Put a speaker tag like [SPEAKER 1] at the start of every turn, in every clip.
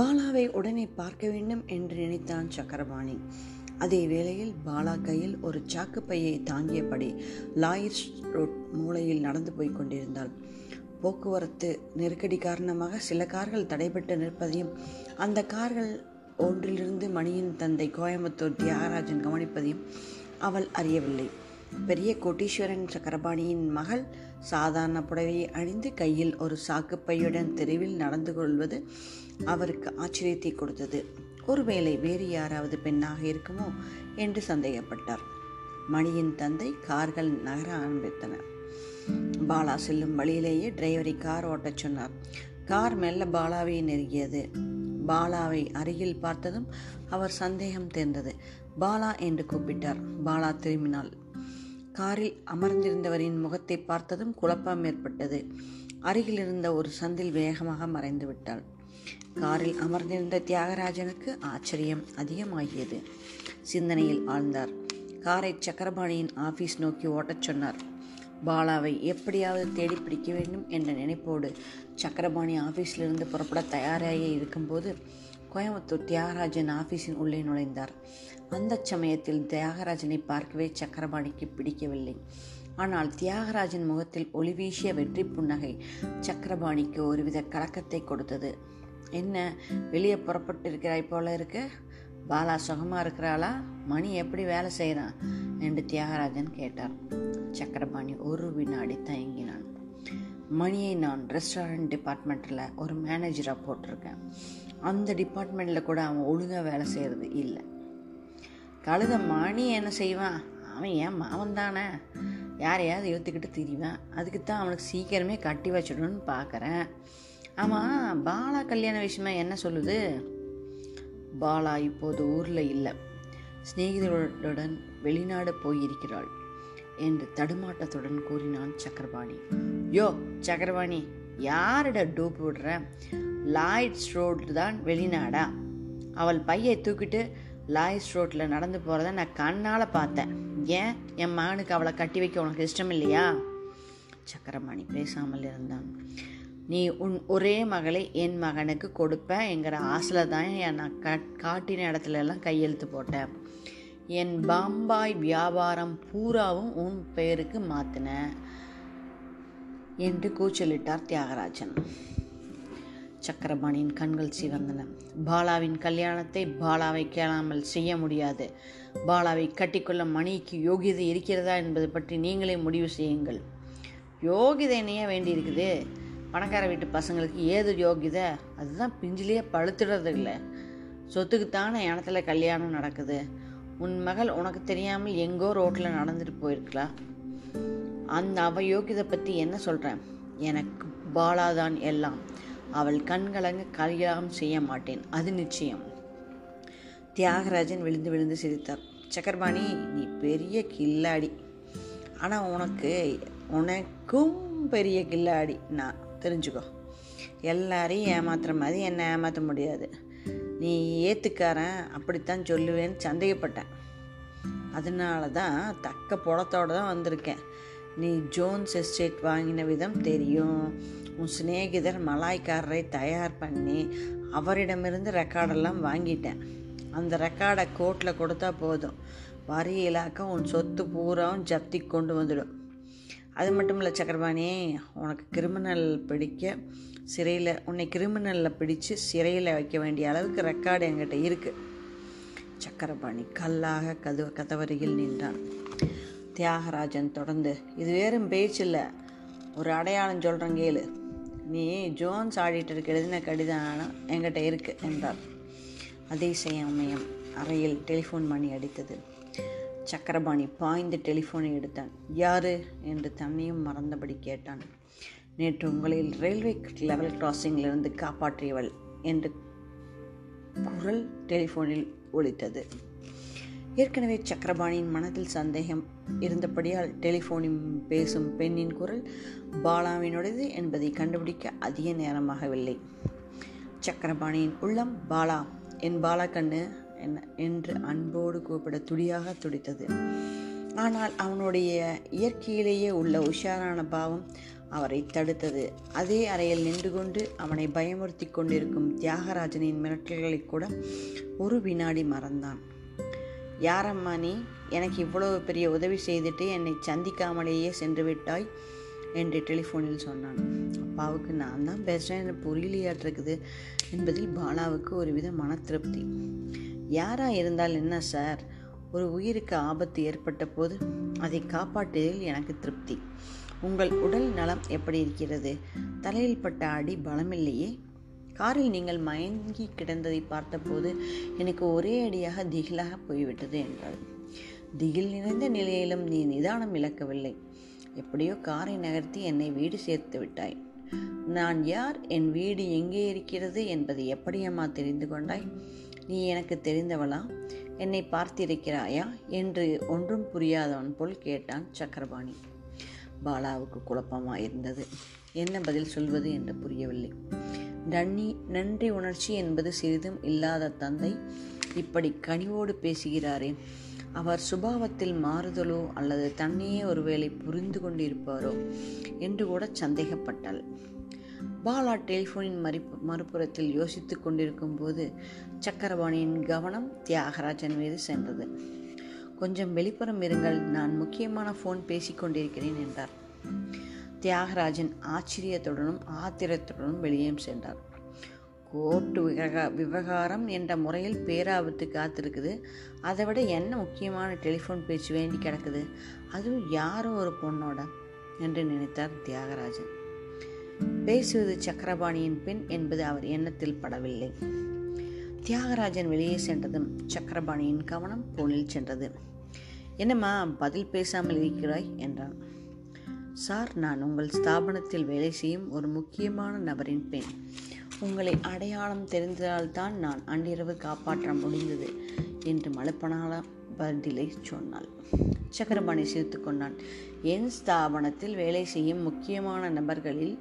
[SPEAKER 1] பாலாவை உடனே பார்க்க வேண்டும் என்று நினைத்தான் சக்கரபாணி. அதே வேளையில் பாலா கையில் ஒரு சாக்குப்பையை தாங்கியபடி லாயிர்ஸ் ரோட் மூலையில் நடந்து போய் கொண்டிருந்தாள். போக்குவரத்து நெருக்கடி காரணமாக சில கார்கள் தடைபட்டு நிற்பதையும் அந்த கார்கள் ஒன்றிலிருந்து மணியின் தந்தை கோயம்புத்தூர் தியாகராஜன் கவனிப்பதையும் அவள் அறியவில்லை. பெரிய கோட்டீஸ்வரன் சக்கரபாணியின் மகள் சாதாரண புடவையை அணிந்து கையில் ஒரு சாக்குப்பையுடன் தெருவில் நடந்து கொள்வது அவருக்கு ஆச்சரியத்தை கொடுத்தது. ஒருவேளை வேறு யாராவது பெண்ணாக இருக்குமோ என்று சந்தேகப்பட்டார். மணியின் தந்தை கார்கள் நகர ஆரம்பித்தன பாலா செல்லும் வழியிலேயே டிரைவரை கார் ஓட்டச் சொன்னார். கார் மெல்ல பாலாவை நெருங்கியது. பாலாவை அருகில் பார்த்ததும் அவர் சந்தேகம் தேர்ந்தது. பாலா என்று கூப்பிட்டார். பாலா திரும்பினாள். காரில் அமர்ந்திருந்தவரின் முகத்தை பார்த்ததும் குழப்பம் ஏற்பட்டது. அருகில் இருந்த ஒரு சந்தில் வேகமாக மறைந்து விட்டாள் காரில் அமர்ந்திருந்த தியாகராஜனுக்கு ஆச்சரியம் அதிகமாகியது. சிந்தனையில் ஆழ்ந்தார். காரை சக்கரபாணியின் ஆபீஸ் நோக்கி ஓட்டச் சொன்னார். பாலாவை எப்படியாவது தேடி பிடிக்க வேண்டும் என்ற நினைப்போடு சக்கரபாணி ஆபீஸிலிருந்து புறப்பட தயாராக இருக்கும்போது கோயம்புத்தூர் தியாகராஜன் ஆபீஸின் உள்ளே நுழைந்தார். அந்த சமயத்தில் தியாகராஜனை பார்க்கவே சக்கரபாணிக்கு பிடிக்கவில்லை. ஆனால் தியாகராஜன் முகத்தில் ஒளி வீசிய வெற்றி புன்னகை சக்கரபாணிக்கு ஒருவித கலக்கத்தை கொடுத்தது. என்ன வெளியே புறப்பட்டு இருக்கிறாய் போல இருக்கு? பாலா சுகமாக இருக்கிறாளா? மணி எப்படி வேலை செய்கிறான் என்று தியாகராஜன் கேட்டார். சக்கரபாணி ஒரு வினாடி தயங்கினான். மணியை நான் ரெஸ்டாரண்ட் டிபார்ட்மெண்ட்டில் ஒரு மேனேஜராக போட்டிருக்கேன். அந்த டிபார்ட்மெண்ட்டில் கூட அவன் ஒழுங்காக வேலை செய்கிறது இல்லை. கழுத மணி என்ன செய்வான்? அவன் ஏன் மாவன் தானே. யாரையாவது இழுத்துக்கிட்டு திரிவான். அதுக்கு தான் அவனுக்கு சீக்கிரமே கட்டி வச்சிடணும்னு பார்க்குறேன் ஆமாம் பாலா கல்யாண விஷயமா என்ன சொல்லுது? பாலா இப்போது ஊரில் இல்லை. சிநேகிதர்களுடன் வெளிநாடு போயிருக்கிறாள் என்று தடுமாட்டத்துடன் கூறினான் சக்கரபாணி. யோ சக்கரபாணி யாரிட டூப் விடுற லாய்ட்ஸ் ரோடு தான் வெளிநாடா? அவள் பையை தூக்கிட்டு லாய்ஸ் ரோட்டில் நடந்து போகிறத நான் கண்ணால் பார்த்தேன். ஏன்? என் மகனுக்கு அவளை கட்டி வைக்க உனக்கு இஷ்டம் இல்லையா? சக்கரமணி பேசாமல் இருந்தான். நீ உன் ஒரே மகளை என் மகனுக்கு கொடுப்பேன் என்கிற ஆசையில் தான் நான் காட்டின இடத்துல எல்லாம் கையெழுத்து போட்டேன். என் பாம்பாய் வியாபாரம் பூராவும் உன் பெயருக்கு மாற்றின என்று கூச்சலிட்டார் தியாகராஜன். சக்கரபாணியின் கண்கள் சிவந்தன. பாலாவின் கல்யாணத்தை பாலாவை கேளாமல் செய்ய முடியாது. பாலாவை கட்டிக்கொள்ள மணிக்கு யோகியதை இருக்கிறதா என்பது பற்றி நீங்களே முடிவு செய்யுங்கள். யோகிதை என்னையே வேண்டியிருக்குது. பணக்கார வீட்டு பசங்களுக்கு ஏது யோகிதை அதுதான் பிஞ்சிலேயே பழுத்துடுறது இல்லை. சொத்துக்குத்தானே இடத்துல கல்யாணம் நடக்குது. உன் மகள் உனக்கு தெரியாமல் எங்கோ ரோட்டில் நடந்துட்டு போயிருக்கலாம் அந்த அவ யோகிதை பற்றி என்ன சொல்கிறேன் எனக்கு பாலாதான் எல்லாம். அவள் கண்கலங்க கல்யாணம் செய்ய மாட்டேன். அது நிச்சயம். தியாகராஜன் விழுந்து விழுந்து சிரித்தார். சக்கரபாணி நீ பெரிய கில்லாடி. ஆனால் உனக்கு உனக்கும் பெரிய கில்லாடி. நான் தெரிஞ்சுக்கோ. எல்லாரையும் ஏமாத்துற மாதிரி என்னை ஏமாற்ற முடியாது. நீ ஏற்றுக்காரன் அப்படித்தான் சொல்லுவேன்னு சந்தேகப்பட்டேன். அதனால தான் தக்க புலத்தோடு தான் வந்திருக்கேன். நீ ஜோன்ஸ் எஸ்டேட் வாங்கின விதம் தெரியும். உன் சிநேகிதர் மலாய்க்காரரை தயார் பண்ணி அவரிடமிருந்து ரெக்கார்டெல்லாம் வாங்கிட்டேன். அந்த ரெக்கார்டை கோர்ட்டில் கொடுத்தா போதும். வரி இலாக்கா உன் சொத்து பூராவும் ஜப்தி கொண்டு வந்துடும். அது மட்டும் இல்லை சக்கரபாணி உனக்கு கிரிமினல் பிடிக்க சிறையில் உன்னை கிரிமினலில் பிடிச்சு சிறையில் வைக்க வேண்டிய அளவுக்கு ரெக்கார்டு என்கிட்ட இருக்குது சக்கரபாணி கல்லாக கது கதவருகில் நின்றான். தியாகராஜன் தொடர்ந்து இது வேறும் பேச்சில்லை ஒரு அடையாளம் சொல்கிறேன் கேளு. நீ ஜோன்ஸ் ஆடிட்டருக்கு எழுதின கடிதம் என்கிட்ட இருக்கு என்றார். அதே செய்யாமயம் அறையில் டெலிஃபோன் மணி அடித்தது. சக்கரபாணி பாய்ந்து டெலிஃபோனை எடுத்தான். யாரு? என்று தன்னையும் மறந்தபடி கேட்டான். நேற்று உங்களில் ரயில்வே லெவல் கிராசிங்கிலிருந்து காப்பாற்றியவள் என்று குரல் டெலிஃபோனில் ஒழித்தது ஏற்கனவே சக்கரபாணியின் மனதில் சந்தேகம் இருந்தபடியால் டெலிஃபோனில் பேசும் பெண்ணின் குரல் பாலாவினுடையது என்பதை கண்டுபிடிக்க அதிக நேரமாகவில்லை. சக்கரபாணியின் உள்ளம் பாலா என் பாலா கண்ணு என்ன என்று அன்போடு கூப்பிட துடியாக துடித்தது. ஆனால் அவனுடைய இயற்கையிலேயே உள்ள உஷாரான பாவம் அவரை தடுத்தது. அதே அறையில் நின்று கொண்டு அவனை பயமுறுத்தி கொண்டிருக்கும் தியாகராஜனின் மிரட்டல்களை கூட ஒரு வினாடி மறந்தான். யாரம்மா நீ? எனக்கு இவ்வளவு பெரிய உதவி செய்துட்டு என்னை சந்திக்காமலேயே சென்று விட்டாய் என்று டெலிஃபோனில் சொன்னான். அப்பாவுக்கு நான் தான் பேசுகிறேன் புரியலையாட்டிருக்குது என்பதில் பாலாவுக்கு ஒருவித மன திருப்தி யாராக இருந்தால் என்ன சார்? ஒரு உயிருக்கு ஆபத்து ஏற்பட்ட போது அதை காப்பாற்றியதில் எனக்கு திருப்தி. உங்கள் உடல் நலம் எப்படி இருக்கிறது? தலையில் பட்ட அடி பலமில்லையே. காரில் நீங்கள் மயங்கி கிடந்ததை பார்த்தபோது எனக்கு ஒரே அடியாக திகிலாக போய்விட்டது என்றாள். திகில் நிறைந்த நிலையிலும் நீ நிதானம் இழக்கவில்லை. எப்படியோ காரை நகர்த்தி என்னை வீடு சேர்த்து விட்டாய். நான் யார்? என் வீடு எங்கே இருக்கிறது என்பதை எப்படியம்மா தெரிந்து கொண்டாய்? நீ எனக்கு தெரிந்தவளா? என்னை பார்த்திருக்கிறாயா? என்று ஒன்றும் புரியாதவன் போல் கேட்டான் சக்கரபாணி. பாலாவுக்கு குழப்பமாக இருந்தது என்ன பதில் சொல்வது என்று புரியவில்லை. நன்னி நன்றி உணர்ச்சி என்பது சிறிதும் இல்லாத தந்தை இப்படி கனிவோடு பேசுகிறாரே. அவர் சுபாவத்தில் மாறுதலோ அல்லது தன்னையே ஒருவேளை புரிந்து கொண்டிருப்பாரோ? என்று கூட சந்தேகப்பட்டாள். பாலா டெலிஃபோனின் மறுப்பு மறுபுறத்தில் யோசித்து கொண்டிருக்கும் போது சக்கரபாணியின் கவனம் தியாகராஜன் மீது சென்றது. கொஞ்சம் வெளிப்புறம் இருங்கள் நான் முக்கியமான ஃபோன் பேசிக்கொண்டிருக்கிறேன் என்றார். தியாகராஜன் ஆச்சரியத்துடனும் ஆத்திரத்துடனும் வெளியே சென்றார். கோர்ட்டு விவகா விவகாரம் என்ற முறையில் பேராபத்து காத்திருக்குது. அதை விட என்ன முக்கியமான டெலிஃபோன் பேச்சு வேண்டி கிடக்குது? அதுவும் யாரோ ஒரு பொண்ணோட என்று நினைத்தார் தியாகராஜன். பேசுவது சக்கரபாணியின் பெண் என்பது அவர் எண்ணத்தில் படவில்லை. தியாகராஜன் வெளியே சென்றதும் சக்கரபாணியின் கவனம் போனில் சென்றது. என்னம்மா பதில் பேசாமல் இருக்கிறாய்? என்றான். சார் நான் உங்கள் ஸ்தாபனத்தில் வேலை செய்யும் ஒரு முக்கியமான நபரின் பெண். உங்களை அடையாளம் தெரிந்ததால்தான் நான் அன்றிரவு காப்பாற்ற முடிந்தது என்று மலப்பனால பதிலை சொன்னாள். சக்கரபாணி சிரித்து கொண்டான். என் ஸ்தாபனத்தில் வேலை செய்யும் முக்கியமான நபர்களில்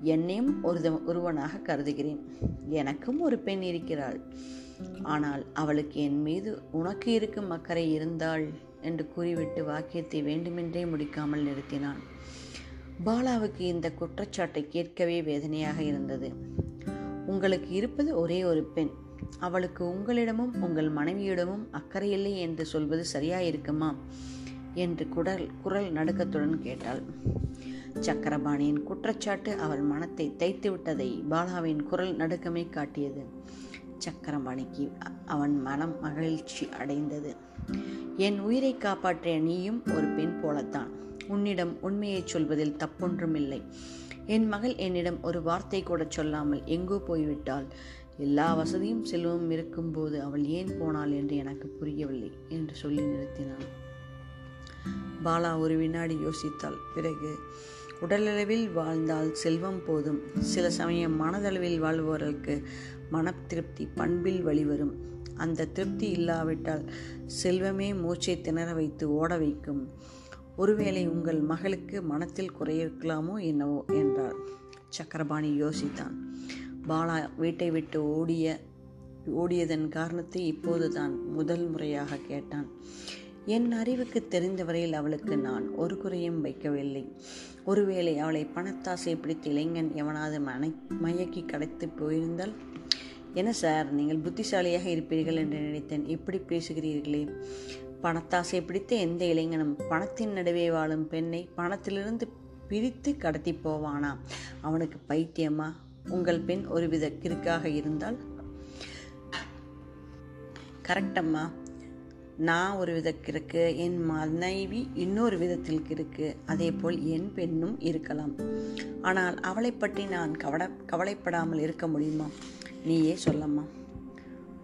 [SPEAKER 1] என்னையும் ஒரு ஒருவனாக கருதுகிறேன். எனக்கும் ஒரு பெண் இருக்கிறாள். ஆனால் அவளுக்கு என் மீது உனக்கு இருக்கும் அக்கறை இருந்தாள் என்று கூறிவிட்டு வாக்கியத்தை வேண்டுமென்றே முடிக்காமல் நிறுத்தினான். பாலாவுக்கு இந்த குற்றச்சாட்டை கேட்கவே வேதனையாக இருந்தது. உங்களுக்கு இருப்பது ஒரே ஒரு பெண். அவளுக்கு உங்களிடமும் உங்கள் மனைவியிடமும் அக்கறை இல்லை என்று சொல்வது சரியாயிருக்குமா? என்று குரல் குரல் நடுக்கத்துடன் கேட்டாள். சக்கரபாணியின் குற்றச்சாட்டு அவள் மனத்தை தைத்து விட்டதை பாலாவின் குரல் நடுக்கமே காட்டியது. சக்கரபாணிக்கு அவன் மனம் மகிழ்ச்சி அடைந்தது. என் உயிரை காப்பாற்றிய நீயும் ஒரு பெண் போலத்தான். உன்னிடம் உண்மையை சொல்வதில் தப்பொன்றுமில்லை. என் மகள் என்னிடம் ஒரு வார்த்தை கூட சொல்லாமல் எங்கோ போய்விட்டாள். எல்லா வசதியும் செல்வமும் இருக்கும்போது அவள் ஏன் போனாள் என்று எனக்கு புரியவில்லை என்று சொல்லி நிறுத்தினான். பாலா ஒரு வினாடி யோசித்தாள். பிறகு உடலளவில் வாழ்ந்தால் செல்வம் போதும். சில சமயம் மனதளவில் வாழ்பவர்களுக்கு மன திருப்தி பண்பில் வழிவரும். அந்த திருப்தி இல்லாவிட்டால் செல்வமே மூச்சை திணற வைத்து ஓட வைக்கும். ஒருவேளை உங்கள் மகளுக்கு மனத்தில் குறையிருக்கலாமோ என்னவோ என்றார். சக்கரபாணி யோசித்தான். பாலா வீட்டை விட்டு ஓடிய ஓடியதன் காரணத்தை இப்போது தான் முதல் முறையாக கேட்டான். என் அறிவுக்கு தெரிந்தவரையில் அவளுக்கு நான் ஒரு குறையும் வைக்கவில்லை. ஒருவேளை அவளை பணத்தாசை பிடித்த இளைஞன் எவனாவது மனை மயக்கி கடைத்து போயிருந்தால்? என்ன சார் நீங்கள் புத்திசாலியாக இருப்பீர்கள் என்று நினைத்தேன். இப்படி பேசுகிறீர்களே. பணத்தாசை பிடித்த எந்த இளைஞனும் பணத்தின் நடுவே வாழும் பெண்ணை பணத்திலிருந்து பிரித்து கடத்தி போவானா? அவனுக்கு பைத்தியமா? உங்கள் பெண் ஒருவித கிறுக்காக இருந்தால்? கரெக்டம்மா. நான் ஒரு வித கிறுக்கு என் மனைவி இன்னொரு விதத்தில் இருக்கு அதே போல் என் பெண்ணும் இருக்கலாம். ஆனால் அவளை பற்றி நான் கவலை கவலைப்படாமல் இருக்க முடியுமா? நீயே சொல்லம்மா.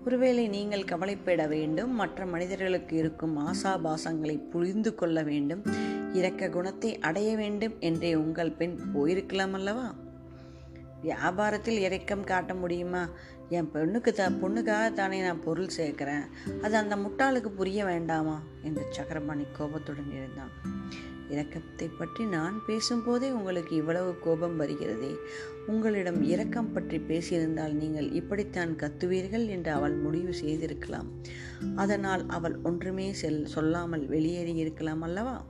[SPEAKER 1] ஒருவேளை நீங்கள் கவலைப்பட வேண்டும். மற்ற மனிதர்களுக்கு இருக்கும் ஆசாபாசங்களை புரிந்து கொள்ள வேண்டும். இரக்க குணத்தை அடைய வேண்டும் என்றே உங்கள் பெண் போயிருக்கலாம் அல்லவா? வியாபாரத்தில் இறக்கம் காட்ட முடியுமா? என் பெண்ணுக்கு த பொண்ணுக்காக தானே நான் பொருள் சேர்க்குறேன். அது அந்த முட்டாளுக்கு புரிய வேண்டாமா? என்று சக்கரபாணி கோபத்துடன் இருந்தான் இரக்கத்தை பற்றி நான் பேசும்போதே உங்களுக்கு இவ்வளவு கோபம் வருகிறதே. உங்களிடம் இரக்கம் பற்றி பேசியிருந்தால் நீங்கள் இப்படித்தான் கத்துவீர்கள் என்று அவள் முடிவு செய்திருக்கலாம். அதனால் அவள் ஒன்றுமே செல் சொல்லாமல் வெளியேறி இருக்கலாம் அல்லவா?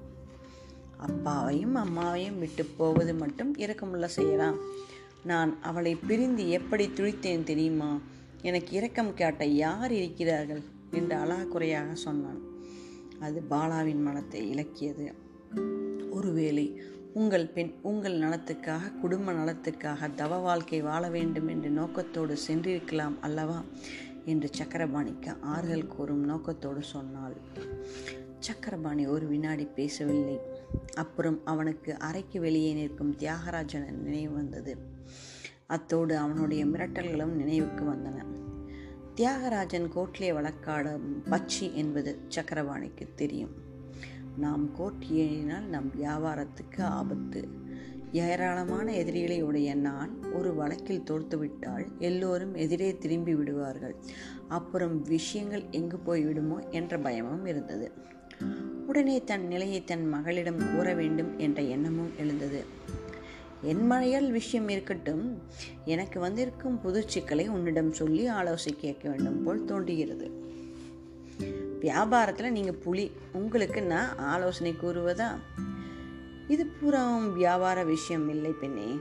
[SPEAKER 1] அப்பாவையும் அம்மாவையும் விட்டு போவது மட்டும் இரக்கமுள்ள செய்யலாம் நான் அவளை பிரிந்து எப்படி துடித்தேன் தெரியுமா? எனக்கு இரக்கம் காட்ட யார் இருக்கிறார்கள்? என்று அலாக்குறையாக சொன்னான். அது பாலாவின் மனத்தை இலக்கியது ஒருவேளை உங்கள் பெண் உங்கள் நலத்துக்காக குடும்ப நலத்துக்காக தவ வாழ்க்கை வாழ வேண்டும் என்ற நோக்கத்தோடு சென்றிருக்கலாம் அல்லவா? என்று சக்கரபாணிக்கு ஆறுதல் கூறும் நோக்கத்தோடு சொன்னாள். சக்கரபாணி ஒரு வினாடி பேசவில்லை. அப்புறம் அவனுக்கு அறைக்கு வெளியே நிற்கும் தியாகராஜன் நினைவு வந்தது. அத்தோடு அவனுடைய மிரட்டல்களும் நினைவுக்கு வந்தன. தியாகராஜன் கோட்லே வழக்காடும் பச்சி என்பது சக்கரபாணிக்கு தெரியும். நாம் கோர்ட் ஏறினால் நம் வியாபாரத்துக்கு ஆபத்து. ஏராளமான எதிரிகளை உடைய நான் ஒரு வழக்கில் தோர்த்துவிட்டால் எல்லோரும் எதிரே திரும்பி விடுவார்கள். அப்புறம் விஷயங்கள் எங்கு போய்விடுமோ என்ற பயமும் இருந்தது. உடனே தன் நிலையை தன் மகளிடம் கூற வேண்டும் என்ற எண்ணமும் எழுந்தது. என் மழையால் விஷயம் இருக்கட்டும் எனக்கு வந்திருக்கும் புது சிக்கலை உன்னிடம் சொல்லி ஆலோசனை கேட்க வேண்டும் போல் தோன்றுகிறது. வியாபாரத்தில் நீங்கள் புலி. உங்களுக்கு நான் ஆலோசனை கூறுவதா? இது பூராவும் வியாபார விஷயம் இல்லை பெண்ணே.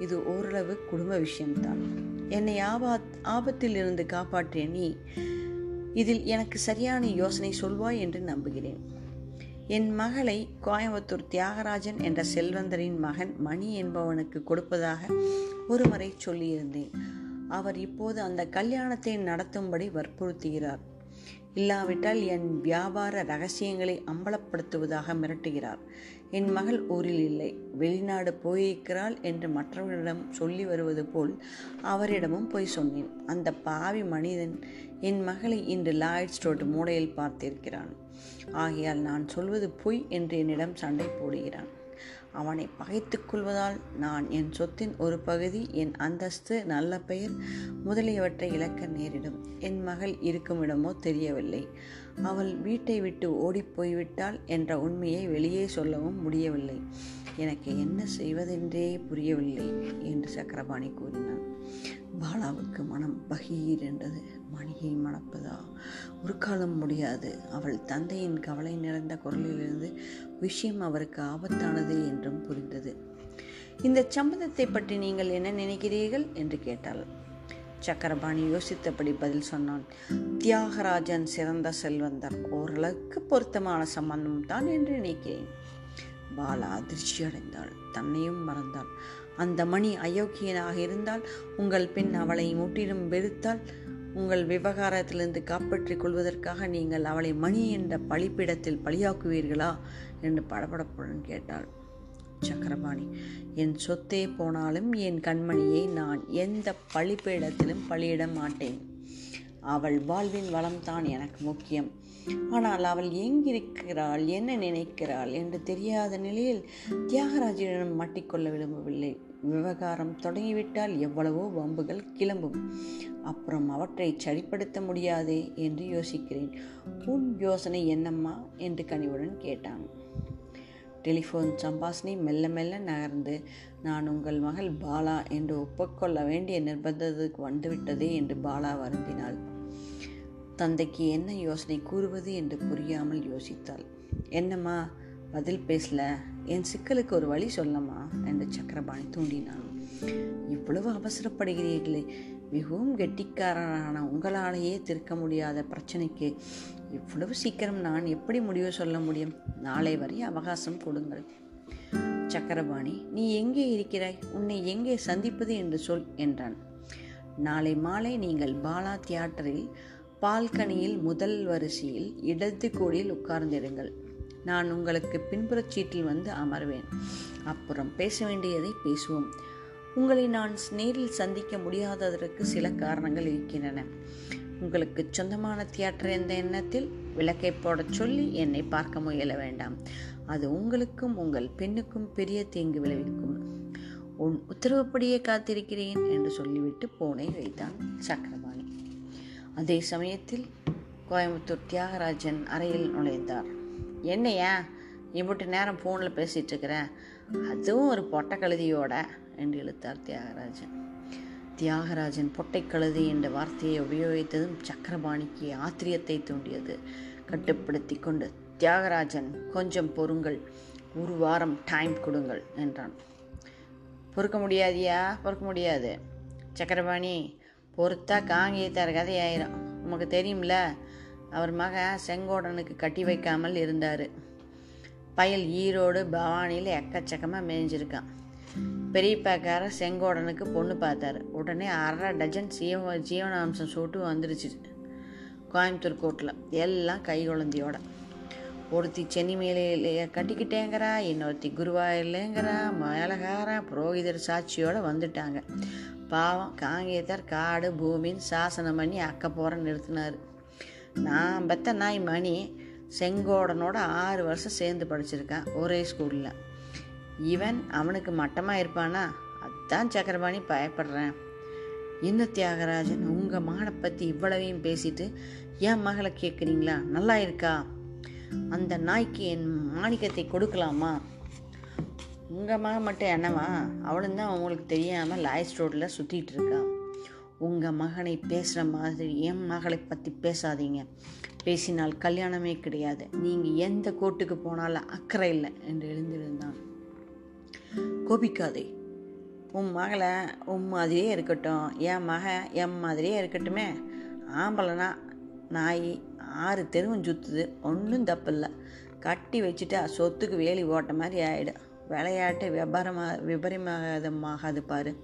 [SPEAKER 1] இது ஓரளவு குடும்ப விஷயம்தான். என்னை ஆபாத் ஆபத்தில் இருந்து காப்பாற்றிய நீ இதில் எனக்கு சரியான யோசனை சொல்வாய் என்று நம்புகிறேன். என் மகளை கோயம்புத்தூர் தியாகராஜன் என்ற செல்வந்தரின் மகன் மணி என்பவனுக்கு கொடுப்பதாக ஒருமுறை சொல்லியிருந்தேன். அவர் இப்போது அந்த கல்யாணத்தை நடத்தும்படி வற்புறுத்துகிறார். இல்லாவிட்டால் என் வியாபார ரகசியங்களை அம்பலப்படுத்துவதாக மிரட்டுகிறார். என் மகள் ஊரில் இல்லை. வெளிநாடு போயிருக்கிறாள் என்று மற்றவர்களிடம் சொல்லி வருவது போல் அவரிடமும் போய் சொன்னேன். அந்த பாவி மனிதன் என் மகளை இன்று லாய்ட் ஸ்டோட் மூடையில் பார்த்திருக்கிறான். ஆகையால் நான் சொல்வது பொய் என்று என்னிடம் சண்டை போடுகிறான். அவனை பகைத்துக் கொள்வதால் நான் என் சொத்தின் ஒரு பகுதி என் அந்தஸ்து நல்ல பெயர் முதலியவற்றை இழக்க நேரிடும். என் மகள் இருக்குமிடமோ தெரியவில்லை. அவள் வீட்டை விட்டு ஓடிப்போய்விட்டாள் என்ற உண்மையை வெளியே சொல்லவும் முடியவில்லை. எனக்கு என்ன செய்வதென்றே புரியவில்லை என்று சக்கரபாணி கூறினான். பாலாவுக்கு மனம் பகீர் என்றது மணியை மணப்பதா? ஒரு காலம் முடியாது. அவள் தந்தையின் கவலை நிறைந்த குரலிலிருந்து விஷயம் அவருக்கு ஆபத்தானது என்றும் புரிந்தது. இந்த சம்பந்தத்தை பற்றி நீங்கள் என்ன நினைக்கிறீர்கள்? என்று கேட்டாள். சக்கரபாணி யோசித்தபடி பதில் சொன்னான். தியாகராஜன் சிறந்த செல்வந்தர். ஓரளவுக்கு பொருத்தமான சம்பந்தம் தான் என்று நினைக்கிறேன். பாலா அதிர்ச்சி அடைந்தாள். தன்னையும் மறந்தாள். அந்த மணி அயோக்கியனாக இருந்தால் உங்கள் பெண் அவளை முற்றிலும் வெறுத்தால் உங்கள் விவகாரத்திலிருந்து காப்பாற்றிக் கொள்வதற்காக நீங்கள் அவளை மணி என்ற பழிப்பிடத்தில் பழியாக்குவீர்களா என்று படபடப்புடன் கேட்டாள். சக்கரபாணி என் சொத்தே போனாலும் என் கண்மணியை நான் எந்த பழிப்பிடத்திலும் பழியிட மாட்டேன். அவள் வாழ்வின் வளம்தான் எனக்கு முக்கியம். ஆனால் அவள் எங்கிருக்கிறாள் என்ன நினைக்கிறாள் என்று தெரியாத நிலையில் தியாகராஜனிடம் மாட்டிக்கொள்ள விரும்பவில்லை. விவகாரம் தொடங்கிவிட்டால் எவ்வளவோ வம்புகள் கிளம்பும். அப்புறம் அவற்றை சரிப்படுத்த முடியாதே என்று யோசிக்கிறேன். உன் யோசனை என்னம்மா? என்று கனிவுடன் கேட்டான். டெலிஃபோன் சம்பாஷணை மெல்ல மெல்ல நகர்ந்து நான் உங்கள் மகள் பாலா என்று ஒப்புக்கொள்ள வேண்டிய நிர்பந்தத்துக்கு வந்துவிட்டதே என்று பாலா வருந்தினாள். தந்தைக்கு என்ன யோசனை கூறுவது என்று புரியாமல் யோசித்தாள். என்னம்மா பதில் பேசல? என் சிக்கலுக்கு ஒரு வழி சொல்லம்மா? என்று சக்கரபாணி தூண்டினான். இவ்வளவு அவசரப்படுகிறீர்களே மிகவும் கெட்டிக்காரரான உங்களாலேயே திருக்க முடியாத பிரச்சனைக்கு இவ்வளவு சீக்கிரம் நான் எப்படி முடிவு சொல்ல முடியும்? நாளை வரை அவகாசம் கொடுங்கள். சக்கரபாணி நீ எங்கே இருக்கிறாய்? உன்னை எங்கே சந்திப்பது என்று சொல் என்றான். நாளை மாலை நீங்கள் பாலா தியேட்டரில் பால்கனியில் முதல் வரிசையில் இடது கோடியில் உட்கார்ந்திருங்கள். நான் உங்களுக்கு பின்புறச் சீட்டில் வந்து அமர்வேன். அப்புறம் பேச வேண்டியதை பேசுவோம். உங்களை நான் நேரில் சந்திக்க முடியாததற்கு சில காரணங்கள் இருக்கின்றன. உங்களுக்கு சொந்தமான தியேட்டர் என்ற எண்ணத்தில் விளக்கை போடச் சொல்லி என்னை பார்க்க முயல வேண்டாம். அது உங்களுக்கும் உங்கள் பெண்ணுக்கும் பெரிய தீங்கு விளைவிக்கும். உன் உத்தரவுப்படியே காத்திருக்கிறேன் என்று சொல்லிவிட்டு போனை வைத்தான் சக்கரபாணி. அதே சமயத்தில் கோயம்புத்தூர் தியாகராஜன் அறையில் நுழைந்தார். என்னையா இவ்வளோ நேரம் ஃபோனில் பேசிகிட்டு இருக்கிறேன் அதுவும் ஒரு பொட்டை கழுதியோட என்று இழுத்தார் தியாகராஜன். தியாகராஜன் பொட்டை கழுதி என்ற வார்த்தையை உபயோகித்ததும் சக்கரபாணிக்கு ஆத்திரியத்தை தூண்டியது. கட்டுப்படுத்தி கொண்டு தியாகராஜன் கொஞ்சம் பொறுங்கள். ஒரு வாரம் டைம் கொடுங்கள் என்றான். பொறுக்க முடியாதியா? பொறுக்க முடியாது. சக்கரபாணி பொறுத்தா காங்கேயத்தார் கதையாயிரும். உமக்கு தெரியும்ல அவர் மகன் செங்கோடனுக்கு கட்டி வைக்காமல் இருந்தார். பயல் ஈரோடு பவானியில் எக்கச்சக்கமாக மேய்ஞ்சிருக்கான் பெரியப்பாக்கார செங்கோடனுக்கு பொண்ணு பார்த்தாரு. உடனே அரை டஜன் ஜீவ ஜீவனாம்சம் சூட்டு வந்துருச்சு கோயம்புத்தூர் கோட்டில் எல்லாம் கை குழந்தையோட. ஒருத்தி சென்னிமேலையிலேயே கட்டிக்கிட்டேங்கிறா இன்னொருத்தி குருவாயிலேங்கிறா மேலகாரன் புரோகிதர் சாட்சியோடு வந்துட்டாங்க. பாவம் காங்கேயத்தார் காடு பூமின்னு சாசனம் பண்ணி அக்க போகிற நிறுத்தினார். நான் பெத்த நாய் மணி செங்கோடனோட ஆறு வருஷம் சேர்ந்து படிச்சிருக்கான் ஒரே ஸ்கூலில் இவன் அவனுக்கு மட்டமாக இருப்பானா? அதான் சக்கரபாணி பயப்படுறேன். என்ன தியாகராஜன் உங்கள் மகனை பற்றி இவ்வளவையும் பேசிட்டு என் மகளை கேட்குறீங்களா நல்லா இருக்கா? அந்த நாய்க்கு என் மாணிக்கத்தை கொடுக்கலாமா? உங்கள் மகன் மட்டும் என்னவா? அவளும் தான் உங்களுக்கு தெரியாமல் லாய்ஸ் ரோட்டில் சுற்றிட்டு இருக்கான் உங்கள் மகனை பேசுகிற மாதிரி என் மகளை பற்றி பேசாதீங்க. பேசினால் கல்யாணமே கிடையாது. நீங்கள் எந்த கோர்ட்டுக்கு போனாலும் அக்கறை இல்லை என்று எழுந்திருந்தான். கோபிக்காதே. உன் மகளை உன் மாதிரியே இருக்கட்டும். என் மகன் என் மாதிரியே இருக்கட்டுமே. ஆம்பளைனா நாய் ஆறு தெருவும் சுற்றுது ஒன்றும் தப்பில்லை. கட்டி வச்சுட்டா சொத்துக்கு வேலி ஓட்ட மாதிரி ஆகிடும் விளையாட்டு விபரமாக விபரீதமாகாது பாரு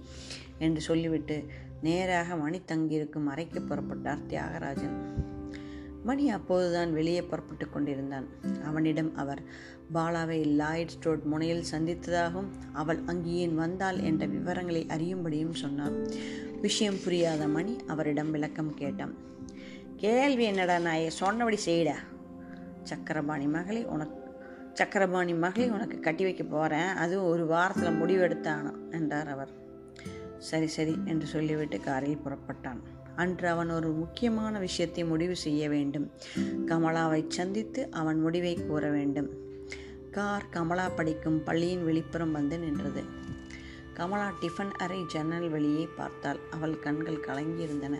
[SPEAKER 1] என்று சொல்லிவிட்டு நேராக மணி தங்கியிருக்கும் அறைக்கு புறப்பட்டார் தியாகராஜன். மணி அப்போதுதான் வெளியே புறப்பட்டு கொண்டிருந்தான். அவனிடம் அவர் பாலாவை லாய்ட் ஸ்டோட் முனையில் சந்தித்ததாகவும் அவள் அங்கே ஏன் வந்தாள் என்ற விவரங்களை அறியும்படியும் சொன்னார் விஷயம் புரியாத மணி அவரிடம் விளக்கம் கேட்டான். கேள்வி என்னடா நாயை சொன்னபடி செய்டா. சக்கரபாணி மகளை உனக்கு சக்கரபாணி மகளை உனக்கு கட்டி வைக்க போகிறேன் அதுவும் ஒரு வாரத்தில் முடிவெடுத்தானோ என்றார் அவர். சரி சரி என்று சொல்லிவிட்டு காரில் புறப்பட்டான். அன்று அவன் ஒரு முக்கியமான விஷயத்தை முடிவு செய்ய வேண்டும். கமலாவை சந்தித்து அவன் முடிவை கூற வேண்டும். கார் கமலா படிக்கும் பள்ளியின் வெளிப்புறம் வந்து நின்றது. கமலா டிஃபன் அறை ஜன்னல் வெளியே பார்த்தால் அவள் கண்கள் கலங்கியிருந்தன.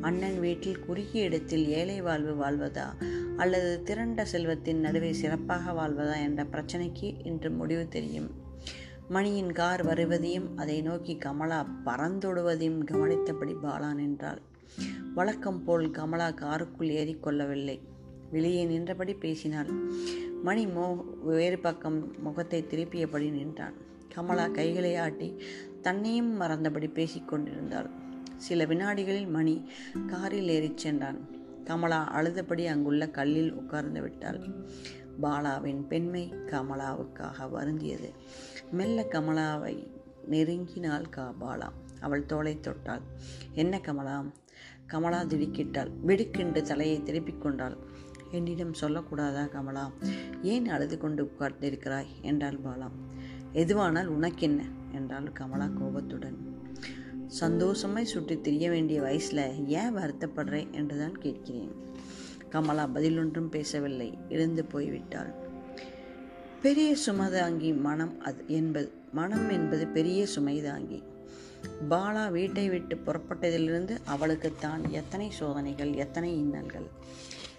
[SPEAKER 1] அண்ணன் வீட்டில் குறுகிய இடத்தில் ஏழை வாழ்வு வாழ்வதா அல்லது திரண்ட செல்வத்தின் நடுவே சிறப்பாக வாழ்வதா என்ற பிரச்சனைக்கு இன்று முடிவு தெரியும். மணியின் கார் வருவதையும் அதை நோக்கி கமலா பறந்தொடுவதையும் கவனித்தபடி பாலா நின்றாள். வழக்கம் போல் கமலா காருக்குள் ஏறிக்கொள்ளவில்லை வெளியே நின்றபடி பேசினாள். மணி மோ வேறு பக்கம் முகத்தை திருப்பியபடி நின்றான் கமலா கைகளை ஆட்டி தன்னையும் மறந்தபடி பேசிக்கொண்டிருந்தாள் சில வினாடிகளில் மணி காரில் ஏறிச் சென்றான். கமலா அழுதபடி அங்குள்ள கல்லில் உட்கார்ந்து விட்டாள். பாலாவின் பெண்மை கமலாவுக்காக வருந்தியது. மெல்ல கமலாவை நெருங்கினாள் காபாலா அவள் தோலை தொட்டாள். என்ன கமலா? கமலா திடுக்கிட்டாள். வெடுக்கென்று தலையை திருப்பிக் கொண்டாள். என்னிடம் சொல்லக்கூடாதா கமலா? ஏன் அழுது கொண்டு உட்கார்ந்திருக்கிறாய்? என்றாள் பாலா. எதுவானால் உனக்கென்ன? என்றாள் கமலா கோபத்துடன். சந்தோஷமாய் சுற்றி திரிய வேண்டிய வயசில் ஏன் வருத்தப்படுறேன் என்றுதான் கேட்கிறேன். கமலா பதிலொன்றும் பேசவில்லை. எழுந்து போய்விட்டாள். பெரிய சுமதாங்கி மனம் அது என்பது மனம் என்பது பெரிய சுமைதாங்கி பாலா வீட்டை விட்டு புறப்பட்டதிலிருந்து அவளுக்குத்தான் எத்தனை சோதனைகள் எத்தனை இன்னல்கள்.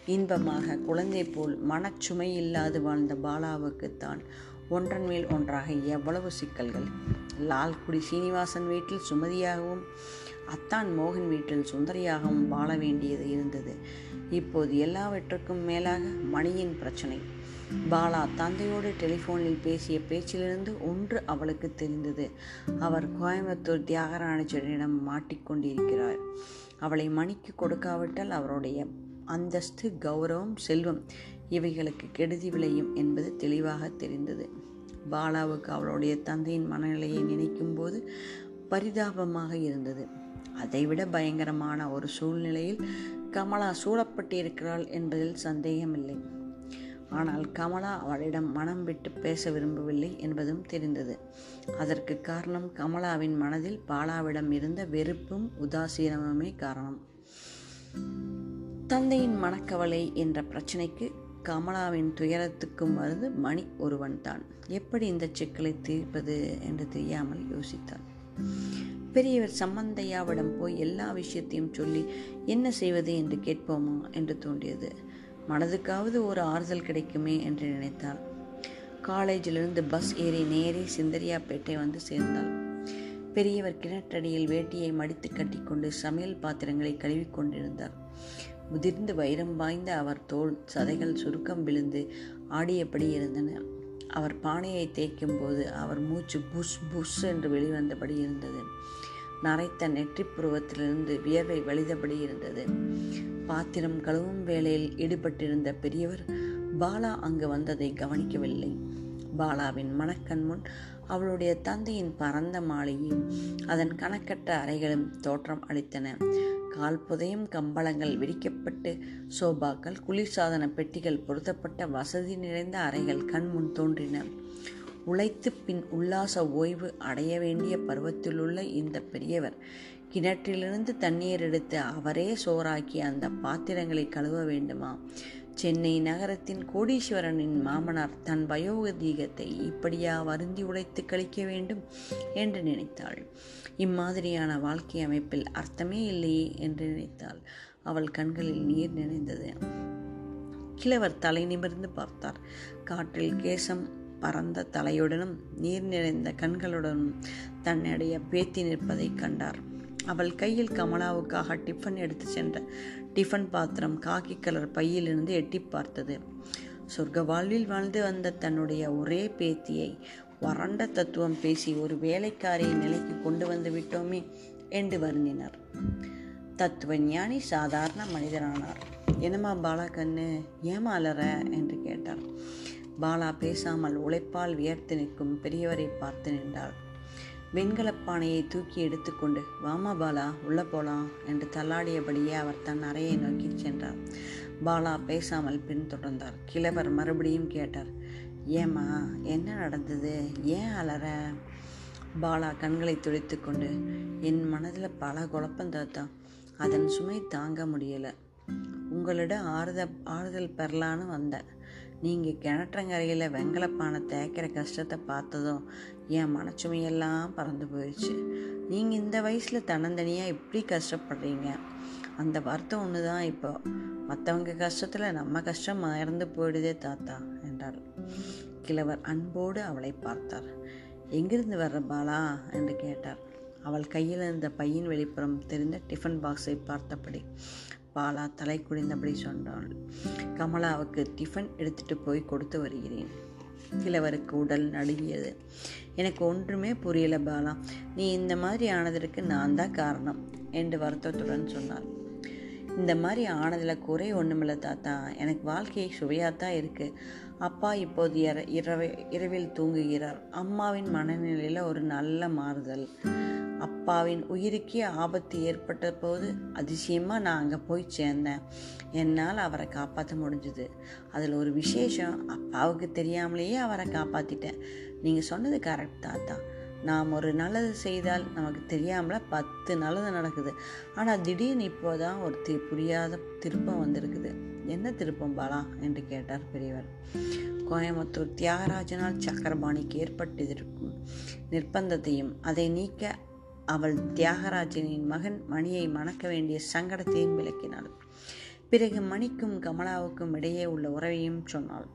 [SPEAKER 1] இன்பமாக குழந்தை போல் மனச்சுமை இல்லாது வாழ்ந்த பாலாவுக்குத்தான் ஒன்றன் மேல் ஒன்றாக எவ்வளவு சிக்கல்கள். லால்குடி சீனிவாசன் வீட்டில் சுமதியாகவும் அத்தான் மோகன் வீட்டில் சுந்தரியாகவும் வாழ வேண்டியது இருந்தது. இப்போது எல்லாவற்றுக்கும் மேலாக மணியின் பிரச்சனை. பாலா தந்தையோடு டெலிஃபோனில் பேசிய பேச்சிலிருந்து ஒன்று அவளுக்கு தெரிந்தது. அவர் கோயம்புத்தூர் தியாகராணிச்சரிடம் மாட்டிக்கொண்டிருக்கிறார். அவளை மணிக்கு கொடுக்காவிட்டால் அவருடைய அந்தஸ்து கௌரவம் செல்வம் இவைகளுக்கு கெடுதி விளையும் என்பது தெளிவாக தெரிந்தது. பாலாவுக்கு அவளுடைய தந்தையின் மனநிலையை நினைக்கும் போது பரிதாபமாக இருந்தது. அதைவிட பயங்கரமான ஒரு சூழ்நிலையில் கமலா சூழப்பட்டிருக்கிறாள் என்பதில் சந்தேகமில்லை. ஆனால் கமலா அவளிடம் மனம் விட்டு பேச விரும்பவில்லை என்பதும் தெரிந்தது. அதற்கு காரணம் கமலாவின் மனதில் பாலாவிடம் இருந்த வெறுப்பும் உதாசீனமுமே காரணம். தந்தையின் மனக்கவலை என்ற பிரச்சனைக்கு கமலாவின் துயரத்துக்கும் மருந்து மணி ஒருவன் தான். எப்படி இந்த சிக்கலை தீர்ப்பது என்று தெரியாமல் யோசித்தான். பெரியவர் சம்பந்தையாவிடம் போய் எல்லா விஷயத்தையும் சொல்லி என்ன செய்வது என்று கேட்போமா என்று தோன்றியது. மனதுக்காவது ஒரு ஆறுதல் கிடைக்குமே என்று நினைத்தாள். காலேஜிலிருந்து பஸ் ஏறி நேரே சிந்தரியாப்பேட்டை வந்து சேர்ந்தாள். பெரியவர் கிணற்றடியில் வேட்டியை மடித்து கட்டிக்கொண்டு சமையல் பாத்திரங்களை கழுவிக் கொண்டிருந்தார். முதிர்ந்து வைரம் வாய்ந்த அவர் தோல் சதைகள் சுருக்கம் விழுந்து ஆடியபடி இருந்தன. அவர் பானையை தேய்க்கும் போது அவர் மூச்சு புஷ் புஷ் என்று வெளிவந்தபடி இருந்தது. நரைத்த நெற்றிப்புருவத்திலிருந்து வியர்வை வழிதபடி இருந்தது. பாத்திரம் கழுவும் வேலையில் ஈடுபட்டிருந்த பெரியவர் பாலா அங்கு வந்ததை கவனிக்கவில்லை. பாலாவின் மனக்கண் முன் அவளுடைய தந்தையின் பரந்த மாளிகையும் அதன் கணக்கட்ட அறைகளும் தோற்றம் அளித்தன. கால் புதையும் கம்பளங்கள் விரிக்கப்பட்டு சோபாக்கள் குளிர்சாதன பெட்டிகள் பொருத்தப்பட்ட வசதி நிறைந்த அறைகள் கண்முன் தோன்றின. உழைத்து பின் உல்லாச ஓய்வு அடைய வேண்டிய பருவத்திலுள்ள இந்த பெரியவர் கிணற்றிலிருந்து தண்ணீர் எடுத்து அவரே சோறாக்கி அந்த பாத்திரங்களை கழுவ வேண்டுமா? சென்னை நகரத்தின் கோடீஸ்வரனின் மாமனார் தன் வயோதிகத்தை இப்படியா வருந்தி உடைத்து கழிக்க வேண்டும் என்று நினைத்தாள். இம்மாதிரியான வாழ்க்கை அமைப்பில் அர்த்தமே இல்லையே என்று நினைத்தாள். அவள் கண்களில் நீர் நினைந்தது கிழவர் தலை நிமிர்ந்து பார்த்தார். காற்றில் கேசம் பரந்த தலையுடனும் நீர் நிறைந்த கண்களுடனும் தன்னுடைய பேத்தி நிற்பதை கண்டார். அவள் கையில் கமலாவுக்காக டிஃபன் எடுத்து சென்ற டிஃபன் பாத்திரம் காக்கி கலர் பையிலிருந்து எட்டி பார்த்தது. சொர்க்க வாழ்வில் வாழ்ந்து வந்த தன்னுடைய ஒரே பேத்தியை வறண்ட தத்துவம் பேசி ஒரு வேலைக்காரியை நிலைக்கு கொண்டு வந்து விட்டோமே என்று வருந்தினார். தத்துவ ஞானி சாதாரண மனிதரானார் என்னம்மா பாலா கண்ணு ஏமா அலற என்று கேட்டார். பாலா பேசாமல் உழைப்பால் வியர்த்து நிற்கும் பெரியவரை பார்த்து நின்றாள். வெண்கலப்பானையை தூக்கி எடுத்துக்கொண்டு வாமா பாலா உள்ளே போலாம் என்று தள்ளாடியபடியே அவர் தன் அறையை நோக்கி சென்றார். பாலா பேசாமல் பின்தொடர்ந்தார். கிழவர் மறுபடியும் கேட்டார் ஏம்மா என்ன நடந்தது? ஏன் அலற? பாலா கண்களை துடைத்து கொண்டு என் மனதில் பல குழப்பம் தாத்தா. அதன் சுமை தாங்க முடியலை. உங்களிடம் ஆறுத ஆறுதல் பெறலான்னு வந்தேன். நீங்கள் கிணற்றங்கரையில் வெங்கலப்பானை தேய்க்கிற கஷ்டத்தை பார்த்ததும் என் மனச்சுமையெல்லாம் பறந்து போயிடுச்சு. நீங்கள் இந்த வயசில் தன்னந்தனியாக எப்படி கஷ்டப்படுறீங்க? அந்த வருத்தம் ஒன்று தான் இப்போ. மற்றவங்க கஷ்டத்தில் நம்ம கஷ்டம் மறந்து போயிடுதே தாத்தா என்றார் கிழவர் அன்போடு அவளை பார்த்தார். எங்கிருந்து வர்ற பாலா? என்று கேட்டார். அவள் கையில் இருந்த பையின் வெளிப்புறம் தெரிந்த டிஃபன் பாக்ஸை பார்த்தபடி பாலா தலை குடிந்தபடி சொன்னாள். கமலாவுக்கு டிஃபன் எடுத்துட்டு போய் கொடுத்து வருகிறேன். கிழவருக்கு உடல் நடுங்கியது. எனக்கு ஒன்றுமே புரியல பாலா. நீ இந்த மாதிரி ஆனதற்கு நான் தான் காரணம் என்று வருத்தத்துடன் சொன்னார் இந்த மாதிரி ஆனதில் குறை ஒன்றுமில்ல தாத்தா. எனக்கு வாழ்க்கை சுவையாக தான் இருக்குது அப்பா இப்போது இர இரவு இரவில் தூங்குகிறார். அம்மாவின் மனநிலையில் ஒரு நல்ல மாறுதல். அப்பாவின் உயிருக்கே ஆபத்து ஏற்பட்ட போது அதிசயமாக நான் அங்கே போய் சேர்ந்தேன். என்னால் அவரை காப்பாற்ற முடிஞ்சுது. அதில் ஒரு விசேஷம் அப்பாவுக்கு தெரியாமலேயே அவரை காப்பாற்றிட்டேன் நீங்கள் சொன்னது கரெக்ட் தாத்தா நாம் ஒரு நல்லது செய்தால் நமக்கு தெரியாமல் பத்து நல்லது நடக்குது. ஆனால் திடீர்னு இப்போ தான் ஒரு தி புரியாத திருப்பம் வந்திருக்குது. என்ன திருப்பம் பாலா? என்று கேட்டார் பெரியவர். கோயம்புத்தூர் தியாகராஜனால் சக்கரபாணிக்கு ஏற்பட்டிருக்கும் நிர்பந்தத்தையும் அதை நீக்க அவள் தியாகராஜனின் மகன் மணியை மணக்க வேண்டிய சங்கடத்தையும் விளக்கினாள். பிறகு மணிக்கும் கமலாவுக்கும் இடையே உள்ள உறவையும் சொன்னாள்.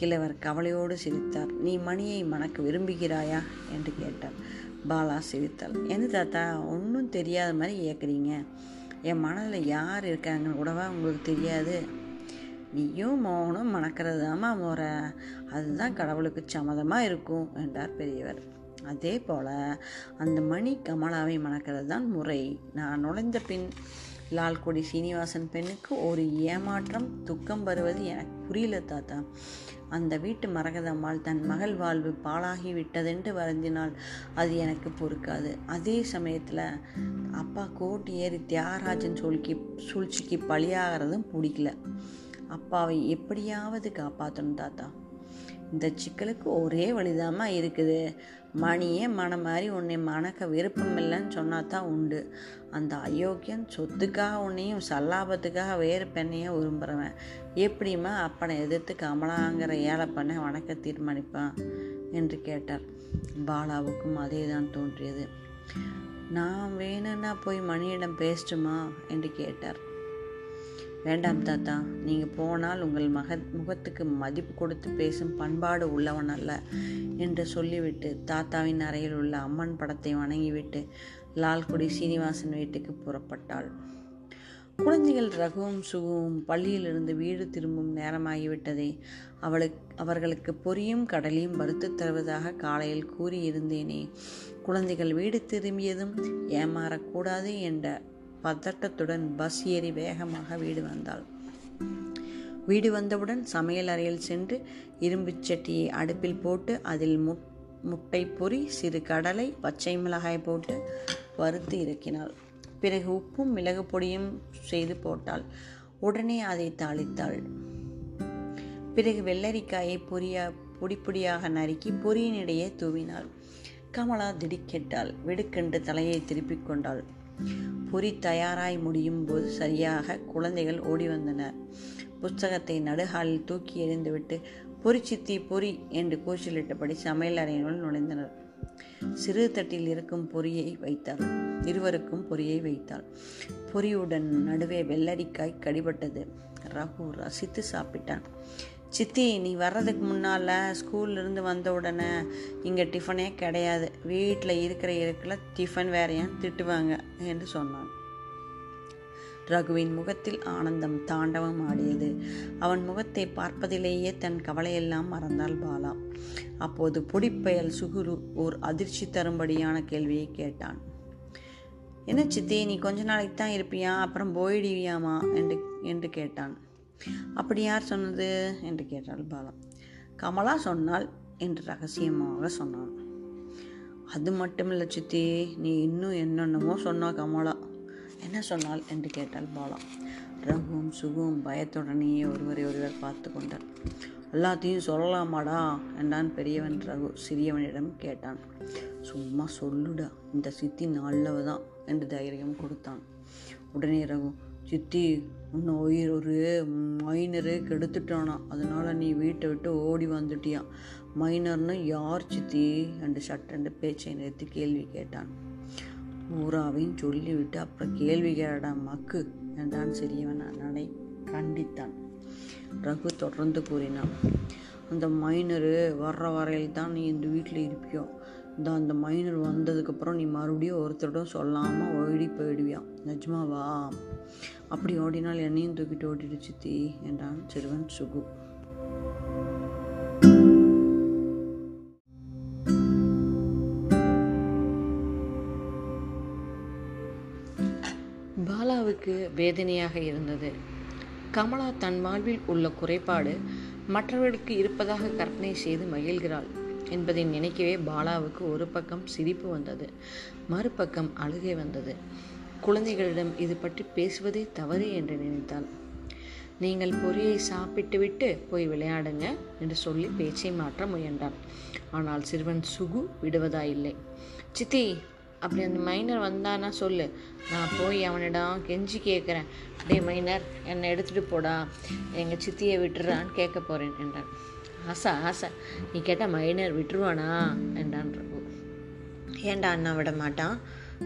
[SPEAKER 1] கிழவர் கவலையோடு சிரித்தார். நீ மணியை மணக்க விரும்புகிறாயா? என்று கேட்டார். பாலா சிரித்தாள் என்ன தாத்தா ஒன்றும் தெரியாத மாதிரி கேட்குறீங்க என் மனதில் யார் இருக்காங்கன்னு கூடவா உங்களுக்கு தெரியாது. நீயும் மௌனம் மணக்கிறது தாம்மா முறை அதுதான் கடவுளுக்கு சம்மதமாக இருக்கும் என்றார் பெரியவர். அதே போல் அந்த மணி கமலாவை மணக்கிறது தான் முறை. நான் நுழைந்த பின் லால்குடி சீனிவாசன் பெண்ணுக்கு ஒரு ஏமாற்றம் துக்கம் வருவது எனக்கு புரியல தாத்தா. அந்த வீட்டு மரகதம்மாள் தன் மகள் வாழ்வு பாழாகி விட்டதென்று வருந்தினால் அது எனக்கு பொறுக்காது. அதே சமயத்தில் அப்பா கோட்டு ஏறி தியாகராஜன் சூழ்ச்சி சூழ்ச்சிக்கு பலியாகிறதும் பிடிக்கல. அப்பாவை எப்படியாவது காப்பாற்றணும் தாத்தா. இந்த சிக்கலுக்கு ஒரே வழிதாம்மா இருக்குது. மணியே மனம் மாதிரி உன்னை மணக்க விருப்பம் இல்லைன்னு சொன்னா தான் உண்டு. அந்த அயோக்கியன் சொத்துக்காக உன்னையும் சல்லாபத்துக்காக வேறு பெண்ணையும் விரும்புகிறவன் எப்படிம்மா அப்பனை எதிர்த்து கமலாங்கிற ஏழை பண்ண வணக்க தீர்மானிப்பான்? என்று கேட்டார். பாலாவுக்கும் அதே தான் தோன்றியது. நான் வேணும்னா போய் மணியிடம் பேசட்டுமா? என்று கேட்டார். வேண்டாம் தாத்தா நீங்கள் போனால் உங்கள் மக முகத்துக்கு மதிப்பு கொடுத்து பேசும் பண்பாடு உள்ளவன் அல்ல என்று சொல்லிவிட்டு தாத்தாவின் அறையில் உள்ள அம்மன் படத்தை வணங்கிவிட்டு லால்குடி சீனிவாசன் வீட்டுக்கு புறப்பட்டாள். குழந்தைகள் ரகுவும் சுகுவும் பள்ளியிலிருந்து வீடு திரும்பும் நேரமாகிவிட்டதே. அவளுக்கு அவர்களுக்கு பொரியும் கடலையும் வறுத்து தருவதாக காலையில் கூறியிருந்தேனே. குழந்தைகள் வீடு திரும்பியதும் ஏமாறக்கூடாது என்ற பதட்டத்துடன் பஸ் ஏறி வேகமாக வீடு வந்தாள். வீடு வந்தவுடன் சமையல் அறையில் சென்று இரும்புச் சட்டியை அடுப்பில் போட்டு அதில் முட் முட்டை பொறி சிறு கடலை பச்சை மிளகாய் போட்டு வறுத்து இறக்கினாள். பிறகு உப்பும் மிளகு பொடியும் செய்து போட்டாள். உடனே அதை தாளித்தாள். பிறகு வெள்ளரிக்காயை பொரியா பொடி பொடியாக நறுக்கி பொரியினிடையே தூவினாள். கமலா திடுக்கிட்டாள். வெடுக்கென்று தலையை திருப்பிக் கொண்டாள். பொறி தயாராய் முடியும் போது சரியாக குழந்தைகள் ஓடி வந்தனர். புஸ்தகத்தை நடுகாலில் தூக்கி எறிந்துவிட்டு பொறி சித்தி பொறி என்று கூச்சலிட்டபடி சமையல் அறையினுள் நுழைந்தனர். சிறு தட்டில் இருக்கும் பொரியை வைத்தாள் இருவருக்கும் பொரியை வைத்தாள் பொரியுடன் நடுவே வெள்ளரிக்காய் கடிபட்டது. ரகு ரசித்து சாப்பிட்டான். சித்தி நீ வர்றதுக்கு முன்னால் ஸ்கூல்லேருந்து வந்த உடனே இங்கே டிஃபனே கிடையாது. வீட்டில் இருக்கிற இருக்கில் டிஃபன் வேறையான் திட்டுவாங்க என்று சொன்னான். ரகுவின் முகத்தில் ஆனந்தம் தாண்டவம் ஆடியது. அவன் முகத்தை பார்ப்பதிலேயே தன் கவலையெல்லாம் மறந்தாள் பாலா. அப்போது பொடிப்பயல் சுகுரு ஓர் அதிர்ச்சி தரும்படியான கேள்வியை கேட்டான். என்ன சித்தி நீ கொஞ்ச நாளைக்கு தான் இருப்பியா? அப்புறம் போயிடுவியாமா? என்று என்று கேட்டான். அப்படி யார் சொன்னது? என்று கேட்டாள் பாலா. கமலா சொன்னால் என்று ரகசியமாக சொன்னான். அது மட்டும் இல்லை சித்தி நீ இன்னும் என்னென்னமோ சொன்னா கமலா. என்ன சொன்னாள் என்று கேட்டாள் பாலா. ரகுவும் சுகுவும் பயத்துடனேயே ஒருவரை ஒருவர் பார்த்து கொண்டார் எல்லாத்தையும் சொல்லலாமாடா? என்றான் பெரியவன் ரகு சிறியவனிடம் கேட்டான். சும்மா சொல்லுடா இந்த சித்தி நல்லவ தான் என்று தைரியம் கொடுத்தான். உடனே ரகு சித்தி உன்னை உயிர் ஒரு மைனரு கெடுத்துட்டானா. அதனால் நீ வீட்டை விட்டு ஓடி வந்துட்டியான் மைனர்னு யார் சித்தி? என்று சட்டென்று பேச்சை நிறுத்தி கேள்வி கேட்டான். ஊராவையும் சொல்லிவிட்டு அப்புறம் கேள்வி கேடா மக்கு என்றான் சிறியவன் நடை கண்டித்தான். ரகு தொடர்ந்து கூறினான் அந்த மைனரு வர்ற வரையில் தான் நீ இந்த வீட்டில் இருப்பியோ? இந்த அந்த மைனர் வந்ததுக்கப்புறம் நீ மறுபடியும் ஒருத்தரிடம் சொல்லாமல் ஓடி போயிடுவியான் நிஜமாவா? அப்படி ஓடினால் என்னையும் தூக்கிட்டு ஓடிடு சித்தி என்றான் சிறுவன் சுகு. பாலாவுக்கு வேதனையாக இருந்தது. கமலா தன் வாழ்வில் உள்ள குறைபாடு மற்றவர்களுக்கு இருப்பதாக கற்பனை செய்து மகிழ்கிறாள் என்பதை நினைக்கவே பாலாவுக்கு ஒரு பக்கம் சிரிப்பு வந்தது மறுபக்கம் அழுகை வந்தது. குழந்தைகளிடம் இது பற்றி பேசுவதே தவறு என்று நினைத்தாள் நீங்கள் பொரியை சாப்பிட்டுவிட்டு போய் விளையாடுங்க என்று சொல்லி பேச்சை மாற்ற முயன்றான். ஆனால் சிறுவன் சுகு விடுவதா இல்லை சித்தி அப்படி அந்த மைனர் வந்தானா சொல்லு. நான் போய் அவனிடம் கெஞ்சி கேட்குறேன் டே மைனர் என்னை எடுத்துகிட்டு போடா. எங்கள் சித்தியை விட்டுறான்னு கேட்க போகிறேன் என்றான். ஆசா ஆசை. நீ கேட்டால் மைனர் விட்டுருவானா? என்றான் ரகு. ஏண்டா அண்ணா விட மாட்டான்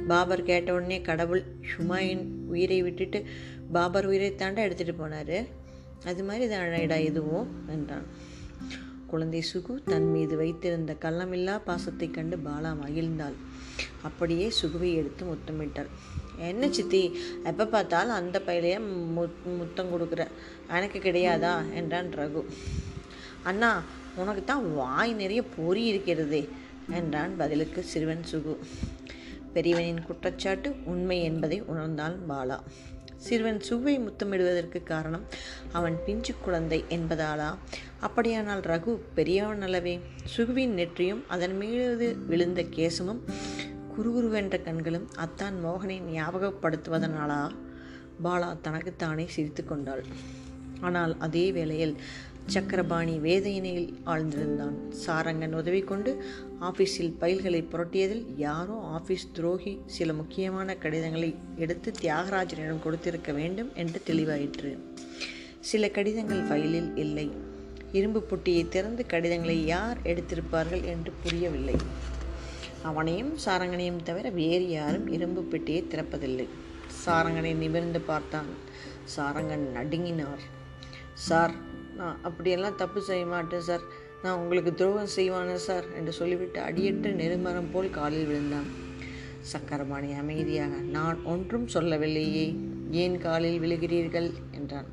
[SPEAKER 1] பாபர் கேட்ட உடனே கடவுள் ஹுமாயின் உயிரை விட்டுட்டு பாபர் உயிரை தாண்டா எடுத்துகிட்டு போனார். அது மாதிரி தானடா இதுவும் என்றான். குழந்தை சுகு தன் மீது வைத்திருந்த கள்ளமில்லா பாசத்தை கண்டு பாலா மகிழ்ந்தாள். அப்படியே சுகுவை எடுத்து முத்தமிட்டாள். என்ன சித்தி எப்போ பார்த்தாலும் அந்த பையிலையே முத் முத்தம் கொடுக்குற? எனக்கு கிடையாதா? என்றான் ரகு. அண்ணா உனக்கு தான் வாய் நிறைய பொறி இருக்கிறதே என்றான் பதிலுக்கு சிறுவன் சுகு. பெரியவனின் குற்றச்சாட்டு உண்மை என்பதை உணர்ந்தான் பாலா. சிறுவன் சுவை முத்தமிடுவதற்கு காரணம் அவன் பிஞ்சு குழந்தை என்பதாலா? அப்படியானால் ரகு பெரியவன் அளவே சுகுவின் நெற்றியும் அதன் மீது விழுந்த கேசமும் குறுகுருவென்ற கண்களும் அத்தான் மோகனை ஞாபகப்படுத்துவதனாலா? பாலா தனக்குத்தானே சிரித்து கொண்டாள். ஆனால் அதே வேளையில் சக்கரபாணி வேதனையில் ஆழ்ந்திருந்தான். சாரங்கன் உதவி கொண்டு ஆஃபீஸில் பைல்களை புரட்டியதில் யாரோ ஆஃபீஸ் துரோகி சில முக்கியமான கடிதங்களை எடுத்து தியாகராஜனிடம் கொடுத்திருக்க வேண்டும் என்று தெளிவாயிற்று. சில கடிதங்கள் ஃபைலில் இல்லை. இரும்பு புட்டியை திறந்து கடிதங்களை யார் எடுத்திருப்பார்கள் என்று புரியவில்லை. அவனையும் சாரங்கனையும் தவிர வேறு யாரும் இரும்பு பெட்டியை திறப்பதில்லை. சாரங்கனை நிமிர்ந்து பார்த்தான். சாரங்கன் நடுங்கினார். சார் நான் அப்படியெல்லாம் தப்பு செய்ய மாட்டேன் சார். நான் உங்களுக்கு துரோகம் செய்வானே சார் என்று சொல்லிவிட்டு அடியற்ற நெருமரம் போல் காலில் விழுந்தான். சக்கரபாணி அமைதியாக நான் ஒன்றும் சொல்லவில்லையே ஏன் காலில் விழுகிறீர்கள்? என்றான்.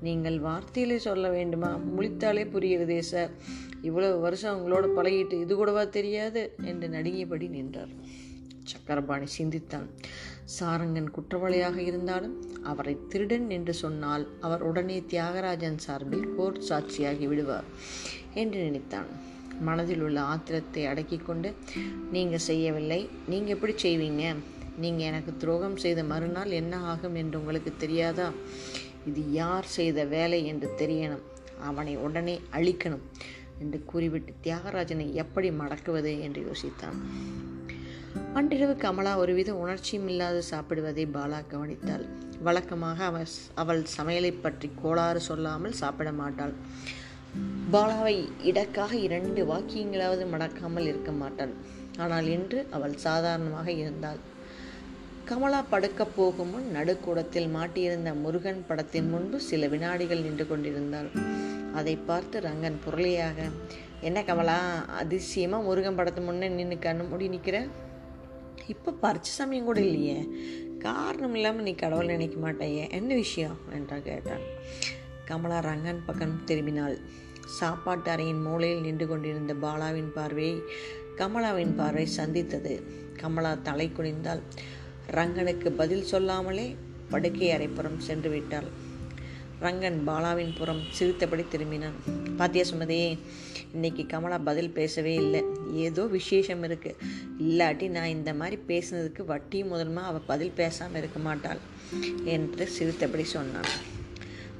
[SPEAKER 1] நீங்கள் வார்த்தையிலே சொல்ல வேண்டுமா? முழித்தாலே புரிகிறதே சார். இவ்வளவு வருஷம் அவங்களோட பழகிட்டு இது கூடவா தெரியாது? என்று நடுங்கியபடி நின்றார். சக்கரபாணி சிந்தித்தான். சாரங்கன் குற்றவாளியாக இருந்தாலும் அவரை திருடன் என்று சொன்னால் அவர் உடனே தியாகராஜன் சார்பில் கோர்ட் சாட்சியாகி விடுவார். என்று நினைத்தான். மனதில் உள்ள ஆத்திரத்தை அடக்கி கொண்டு நீங்கள் செய்யவில்லை. நீங்கள் எப்படி செய்வீங்க? நீங்கள் எனக்கு துரோகம் செய்த மறுநாள் என்ன ஆகும் என்று உங்களுக்கு தெரியாதா? இது யார் செய்த வேலை என்று தெரியணும். அவனை உடனே அழிக்கணும் என்று கூறிவிட்டு தியாகராஜனை எப்படி மடக்குவது என்று யோசித்தான். அன்றிரவு கமலா ஒருவித உணர்ச்சியும் இல்லாது சாப்பிடுவதை பாலா கவனித்தாள். வழக்கமாக அவள் அவள் சமையலை பற்றி கோளாறு சொல்லாமல் சாப்பிட மாட்டாள். பாலாவை இடக்காக இரண்டு வாக்கியங்களாவது மடக்காமல் இருக்க மாட்டாள் ஆனால் இன்று அவள் சாதாரணமாக இருந்தாள். கமலா படுக்கப் போகும் முன் நடுக்கூடத்தில் மாட்டியிருந்த முருகன் படத்தின் முன்பு சில வினாடிகள் நின்று கொண்டிருந்தாள். அதை பார்த்து ரங்கன் புரளியாக என்ன கமலா அதிசயமாக முருகன் படத்து முன்னே நின்று கண்ணு மூடி நிற்கிற இப்போ பறிச்ச சமயம் கூட இல்லையே. காரணம் இல்லாமல் நீ கடவுள் நினைக்க மாட்டேயே. என்ன விஷயம்? என்றா கேட்டான். கமலா ரங்கன் பக்கம் திரும்பினாள். சாப்பாட்டு அறையின் மூலையில் நின்று கொண்டிருந்த பாலாவின் பார்வையை கமலாவின் பார்வை சந்தித்தது. கமலா தலை குனிந்தால் ரங்கனுக்கு பதில் சொல்லாமலே படுக்கை அறைப்புறம் சென்று விட்டாள். ரங்கன் பாலாவின் புறம் சிரித்தபடி திரும்பினான். பாத்தியா சுமதியே இன்னைக்கு கமலா பதில் பேசவே இல்லை. ஏதோ விசேஷம் இருக்கு. இல்லாட்டி நான் இந்த மாதிரி பேசுனதுக்கு வட்டி முதல்மா அவள் பதில் பேசாமல் இருக்க மாட்டாள் என்று சிரித்தபடி சொன்னான்.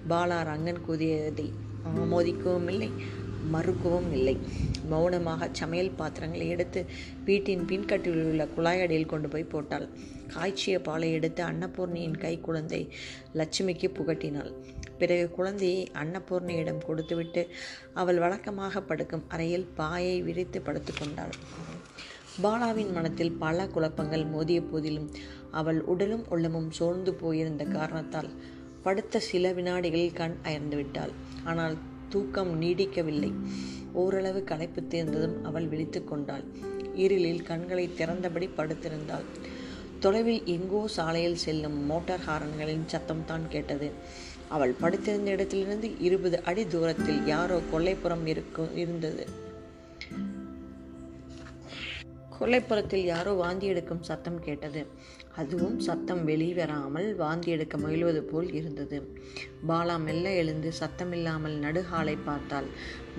[SPEAKER 1] பாலா ரங்கன் கூதியதை ஆமோதிக்கவும் இல்லை மறுக்கவும் இல்லை. மௌனமாக சமையல் பாத்திரங்களை எடுத்து வீட்டின் பின்கட்டில் உள்ள குழாயடியில் கொண்டு போய் போட்டாள். காய்ச்சிய பாலை எடுத்து அன்னபூர்ணியின் கை குழந்தை லட்சுமிக்கு புகட்டினாள். பிறகு குழந்தையை அன்னபூர்ணியிடம் கொடுத்துவிட்டு அவள் வழக்கமாக படுக்கும் அறையில் பாயை விரித்து படுத்து கொண்டாள். பாலாவின் மனத்தில் பல குழப்பங்கள் மோதிய போதிலும் அவள் உடலும் உள்ளமும் சோர்ந்து போயிருந்த காரணத்தால் படுத்த சில வினாடிகளில் கண் அயர்ந்து விட்டாள். ஆனால் தூக்கம் நீடிக்கவில்லை. ஓரளவு களைப்பு தேர்ந்ததும் அவள் விழித்து கொண்டாள். இருளில் கண்களை திறந்தபடி படுத்திருந்தாள். தொலைவில் எங்கோ சாலையில் செல்லும் மோட்டார் ஹாரன்களின் சத்தம் தான் கேட்டது. அவள் படுத்திருந்த இடத்திலிருந்து இருபது அடி தூரத்தில் யாரோ கொல்லைப்புறம் இருக்கும் இருந்தது. கொல்லைப்புறத்தில் யாரோ வாந்தி எடுக்கும் சத்தம் கேட்டது. அதுவும் சத்தம் வெளிவராமல் வாந்தி எடுக்க முயல்வது போல் இருந்தது. பாலா மெல்ல எழுந்து சத்தமில்லாமல் நடுஹாலை பார்த்தாள்.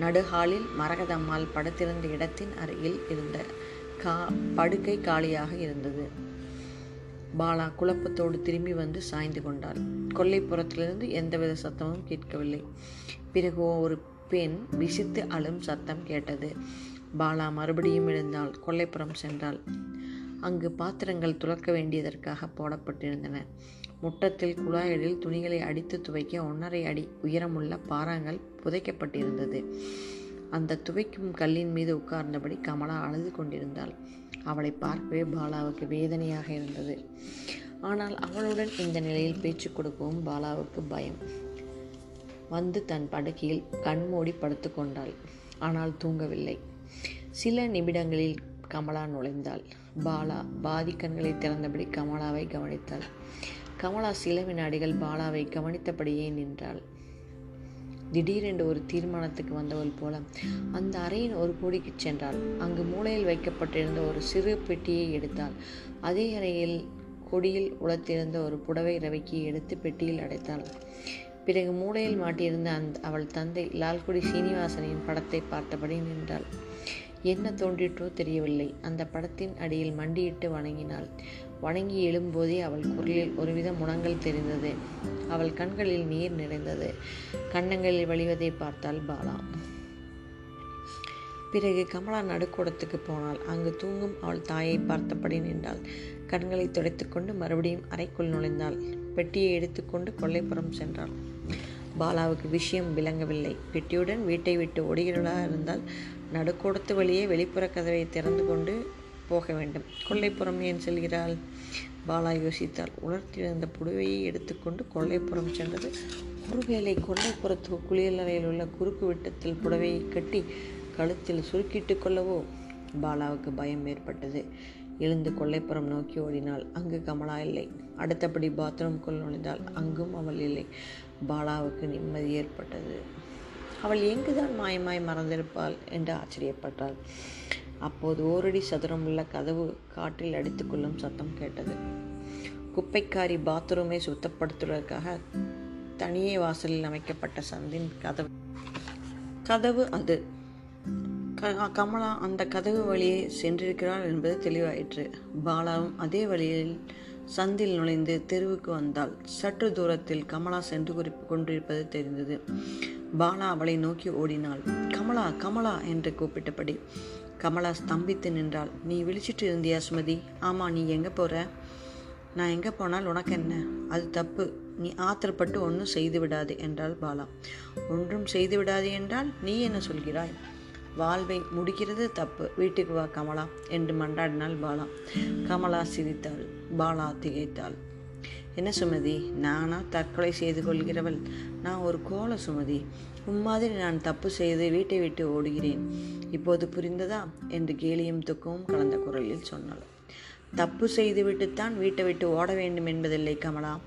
[SPEAKER 1] நடுஹாலில் மரகதம்மாள் படுத்திருந்த இடத்தின் அருகில் இருந்த கா படுக்கை காலியாக இருந்தது. பாலா குழப்பத்தோடு திரும்பி வந்து சாய்ந்து கொண்டாள். கொல்லைப்புறத்திலிருந்து எந்தவித சத்தமும் கேட்கவில்லை. பிறகு ஒரு பெண் விசித்து அழும் சத்தம் கேட்டது. பாலா மறுபடியும் எழுந்தாள். கொல்லைப்புறம் சென்றாள். அங்கு பாத்திரங்கள் துளக்க வேண்டியதற்காக போடப்பட்டிருந்தன. முட்டத்தில் குழாய்களில் துணிகளை அடித்து துவைக்க ஒன்றரை அடி உயரமுள்ள பாறாங்கள் புதைக்கப்பட்டிருந்தது. அந்த துவைக்கும் கல்லின் மீது உட்கார்ந்தபடி கமலா அழுது கொண்டிருந்தாள். அவளை பார்க்கவே பாலாவுக்கு வேதனையாக இருந்தது. ஆனால் அவளுடன் இந்த நிலையில் பேச்சு கொடுக்கவும் பாலாவுக்கு பயம். வந்து தன் படுக்கையில் கண்மூடி படுத்து கொண்டாள். ஆனால் தூங்கவில்லை. சில நிமிடங்களில் கமலா நுழைந்தாள். பாலா பாதி கண்களை திறந்தபடி கமலாவை கவனித்தாள். கமலா சில வினாடிகள் பாலாவை கவனித்தபடியே நின்றாள். திடீரென்று ஒரு தீர்மானத்துக்கு வந்தவள் போல அந்த அறையின் ஒரு கோடிக்கு சென்றாள். அங்கு மூளையில் வைக்கப்பட்டிருந்த ஒரு சிறு பெட்டியை எடுத்தாள். அதே அறையில் கொடியில் உளத்திருந்த ஒரு புடவை ரவிக்கு எடுத்து பெட்டியில் அடைத்தாள். பிறகு மூளையில் மாட்டியிருந்த அந்த அவள் தந்தை லால்குடி சீனிவாசனின் படத்தை பார்த்தபடி நின்றாள்.
[SPEAKER 2] என்ன தோன்றிற்றோ தெரியவில்லை. அந்த படத்தின் அடியில் மண்டியிட்டு வணங்கினாள். வணங்கி எழும்போதே அவள் குரலில் ஒருவித முனங்கள் தெரிந்தது. அவள் கண்களில் நீர் நிறைந்தது. கண்ணங்களில் வழிவதை பார்த்தாள் பாலா. பிறகு கமலா நடுக்கூடத்துக்கு போனாள். அங்கு தூங்கும் அவள் தாயை பார்த்தபடி நின்றாள். கண்களை துடைத்துக்கொண்டு மறுபடியும் அறைக்குள் நுழைந்தாள். பெட்டியை எடுத்துக்கொண்டு கொல்லைப்புறம் சென்றாள். பாலாவுக்கு விஷயம் விளங்கவில்லை. பெட்டியுடன் வீட்டை விட்டு ஓடுகிறவளாக இருந்தால் நடுக்கூடத்து வழியே வெளிப்புற கதவை திறந்து கொண்டு போக வேண்டும். கொல்லைப்புறம் ஏன் செல்கிறாள்? பாலா யோசித்தாள். உலர்த்தியிருந்த புடவையை எடுத்துக்கொண்டு கொல்லைப்புறம் சென்றது. ஒருவேளை கொள்ளைப்புறத்து குளியலறையில் உள்ள குறுக்கு விட்டத்தில் புடவையை கட்டி கழுத்தில் சுருக்கிட்டு கொள்ளவோ? பாலாவுக்கு பயம் ஏற்பட்டது. எழுந்து கொல்லைப்புறம் நோக்கி ஓடினாள். அங்கு கமலா இல்லை. அடுத்தபடி பாத்ரூம்குள் நுழைந்தாள். அங்கும் அவள் இல்லை. பாலாவுக்கு நிம்மதி ஏற்பட்டது. அவள் எங்குதான் மாயமாய் மறந்திருப்பாள் என்று ஆச்சரியப்பட்டாள். அப்போது ஓரடி சதுரம் உள்ள கதவு காற்றில் அடித்துக்கொள்ளும் சத்தம் கேட்டது. குப்பைக்காரி பாத்ரூமை சுத்தப்படுத்துவதற்காக தனியே வாசலில் அமைக்கப்பட்ட சந்தின் கதவு. கதவு அது. க- கமலா அந்த கதவு வழியே சென்றிருக்கிறாள் என்பது தெளிவாயிற்று. பாலாவும் அதே வழியில் சந்தில் நுழைந்து தெருவுக்கு வந்தாள். சற்று தூரத்தில் கமலா சென்று குறிப்பு கொண்டிருப்பது தெரிந்தது. பாலா அவளை நோக்கி ஓடினாள். கமலா கமலா என்று கூப்பிட்டபடி கமலா ஸ்தம்பித்து நின்றாள். நீ விழிச்சிட்டு இருந்தியா சுமதி? ஆமாம் நீ எங்கே போகிற நான் எங்கே போனால் உனக்கு என்ன? அது தப்பு. நீ ஆத்திரப்பட்டு ஒன்றும் செய்து விடாது என்றாள் பாலா. ஒன்றும் செய்து விடாது என்றால் நீ என்ன சொல்கிறாய்? வாழ்வை முடிக்கிறது தப்பு. வீட்டுக்கு வா கமலா என்று மன்றாடினாள் பாலா. கமலா சிரித்தாள். பாலா திகைத்தாள். என்ன சுமதி? நானா தற்கொலை செய்து கொள்கிறவள். நான் ஒரு கோல சுமதி. உம்மாதிரி நான் தப்பு செய்து வீட்டை விட்டு ஓடுகிறேன். இப்போது புரிந்ததா? என்று கேலியும் துக்கமும் கலந்த குரலில் சொன்னாள். தப்பு செய்துவிட்டுத்தான் வீட்டை விட்டு ஓட வேண்டும் என்பதில்லை கமலா.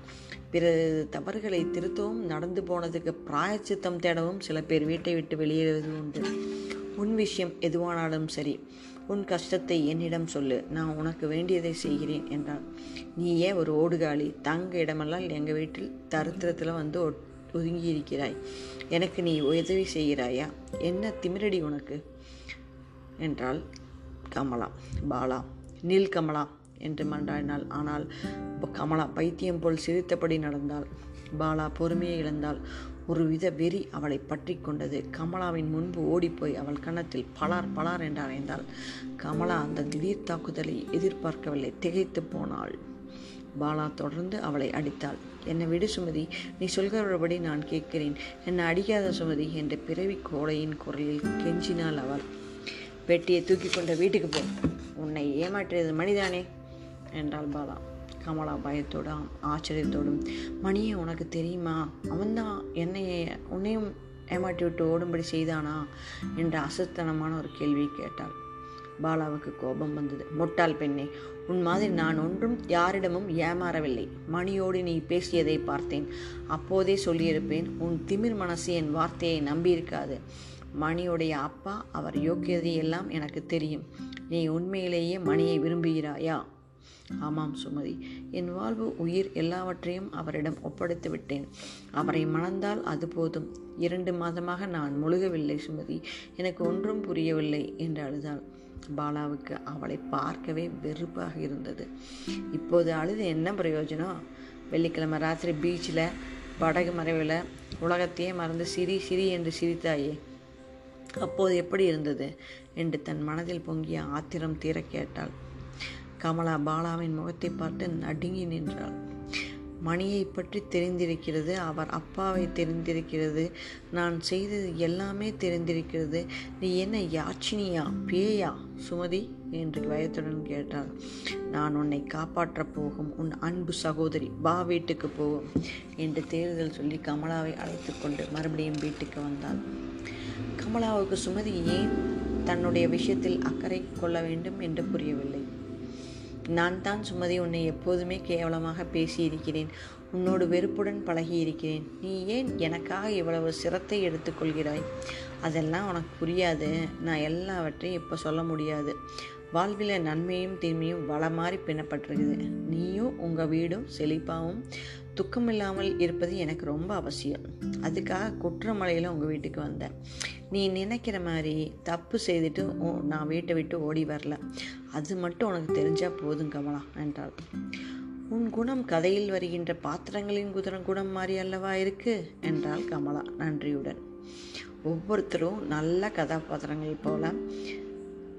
[SPEAKER 2] பிறகு தவறுகளை திருத்தவும் நடந்து போனதுக்கு பிராயச்சித்தம் தேடவும் சில பேர் வீட்டை விட்டு வெளியேறுவது உண்டு. உன் விஷயம் எதுவானாலும் சரி உன் கஷ்டத்தை என்னிடம் சொல்லு நான் உனக்கு வேண்டியதை செய்கிறேன் என்றாள் ஏன் ஒரு ஓடுகாலி? தங்க இடமெல்லாம் எங்கள் வீட்டில் தரித்திரத்தில் வந்து ஒட்- ஒதுங்கி இருக்கிறாய் எனக்கு நீ உதவி செய்கிறாயா? என்ன திமிரடி உனக்கு? என்றாள் கமலா. பாலா நில் கமலா என்று மன்றாடினாள் ஆனால் கமலா பைத்தியம் போல் சிரித்தபடி நடந்தாள். பாலா பொறுமையை இழந்தாள் ஒருவித வெறி அவளை பற்றி கொண்டது. கமலாவின் முன்பு ஓடிப்போய் அவள் கன்னத்தில் பலார் பலார் என்று அறைந்தாள் கமலா அந்த திடீர் தாக்குதலை எதிர்பார்க்கவில்லை. திகைத்து போனாள். பாலா தொடர்ந்து அவளை அடித்தாள். என்னை விடு சுமதி நீ சொல்கிறபடி நான் கேட்கிறேன். என்னை அடிக்காத சுமதி என்ற பிறவி கோழையின் குரலில் கெஞ்சினாள் அவள். பெட்டியை தூக்கி கொண்ட வீட்டுக்கு போ. உன்னை ஏமாற்றியது மணிதானே என்றாள் பாலா. கமலா பயத்தோடும் ஆச்சரியத்தோடும் மணியை உனக்கு தெரியுமா? அவன்தான் என்னையை உன்னையும் ஏமாற்றி விட்டு ஓடும்படி செய்தானா? என்ற அசத்தனமான ஒரு கேள்வியை கேட்டாள். பாலாவுக்கு கோபம் வந்தது. முட்டாள் பெண்ணே உன் மாதிரி நான் ஒன்றும் யாரிடமும் ஏமாறவில்லை. மணியோடு நீ பேசியதை பார்த்தேன். அப்போதே சொல்லியிருப்பேன் உன் திமிர் மனசு என் வார்த்தையை நம்பியிருக்காது. மணியுடைய அப்பா அவர் யோக்கியதையெல்லாம் எனக்கு தெரியும். நீ உண்மையிலேயே மணியை விரும்புகிறாயா? ஆமாம் சுமதி. என் வாழ்வு உயிர் எல்லாவற்றையும் அவரிடம் ஒப்படைத்து விட்டேன். அவரை மணந்தால் அது போதும். இரண்டு மாதமாக நான் முழுகவில்லை சுமதி. எனக்கு ஒன்றும் புரியவில்லை என்று அழுதாள். பாலாவுக்கு அவளை பார்க்கவே வெறுப்பாக இருந்தது. இப்போது அழுது என்ன பிரயோஜனம்? வெள்ளிக்கிழமை ராத்திரி பீச்சில் படகு மறைவில் உலகத்தையே மறந்து சிரி சிரி என்று சிரித்தாயே. அப்போது எப்படி இருந்தது? என்று தன் மனதில் பொங்கிய ஆத்திரம் தீர கேட்டாள். கமலா பாலாவின் முகத்தை பார்த்து நடுங்கி நின்றாள். மணியை பற்றி தெரிந்திருக்கிறது அவர் அப்பாவை தெரிந்திருக்கிறது நான் செய்தது எல்லாமே தெரிந்திருக்கிறது. நீ என்ன யாச்சினியா பேயா சுமதி? என்று பயத்துடன் கேட்டாள். நான் உன்னை காப்பாற்றப் போகும் உன் அன்பு சகோதரி பா வீட்டுக்கு போவோம் என்று தேர்தல் சொல்லி கமலாவை அழைத்து கொண்டு மறுபடியும் வீட்டுக்கு வந்தாள் கமலாவுக்கு சுமதி ஏன் தன்னுடைய விஷயத்தில் அக்கறை கொள்ள வேண்டும் என்று புரியவில்லை. நான் தான் சுமதி உன்னை எப்போதுமே கேவலமாக பேசியிருக்கிறேன். உன்னோடு வெறுப்புடன் பழகியிருக்கிறேன். நீ ஏன் எனக்காக இவ்வளவு சிரத்தை எடுத்துக்கொள்கிறாய் அதெல்லாம் உனக்கு புரியாது. நான் எல்லாவற்றையும் இப்போ சொல்ல முடியாது. வாழ்வில் நன்மையும் தீமையும் வளமாறி பின்னப்பட்டிருக்குது நீயும் உங்கள் வீடும் செழிப்பாகவும் துக்கமில்லாமல் இருப்பது எனக்கு ரொம்ப அவசியம். அதுக்காக குற்றமலையில் உங்கள் வீட்டுக்கு வந்தேன். நீ நினைக்கிற மாதிரி தப்பு செய்துட்டு ஓ நான் வீட்டை விட்டு ஓடி வரல. அது மட்டும் உனக்கு தெரிஞ்சால் போதும் கமலா என்றாள். உன் குணம் கதையில் வருகின்ற பாத்திரங்களின் குதிரம் குணம் மாதிரி அல்லவா இருக்கு? என்றாள் கமலா நன்றியுடன். ஒவ்வொருத்தரும் நல்ல கதாபாத்திரங்கள் போல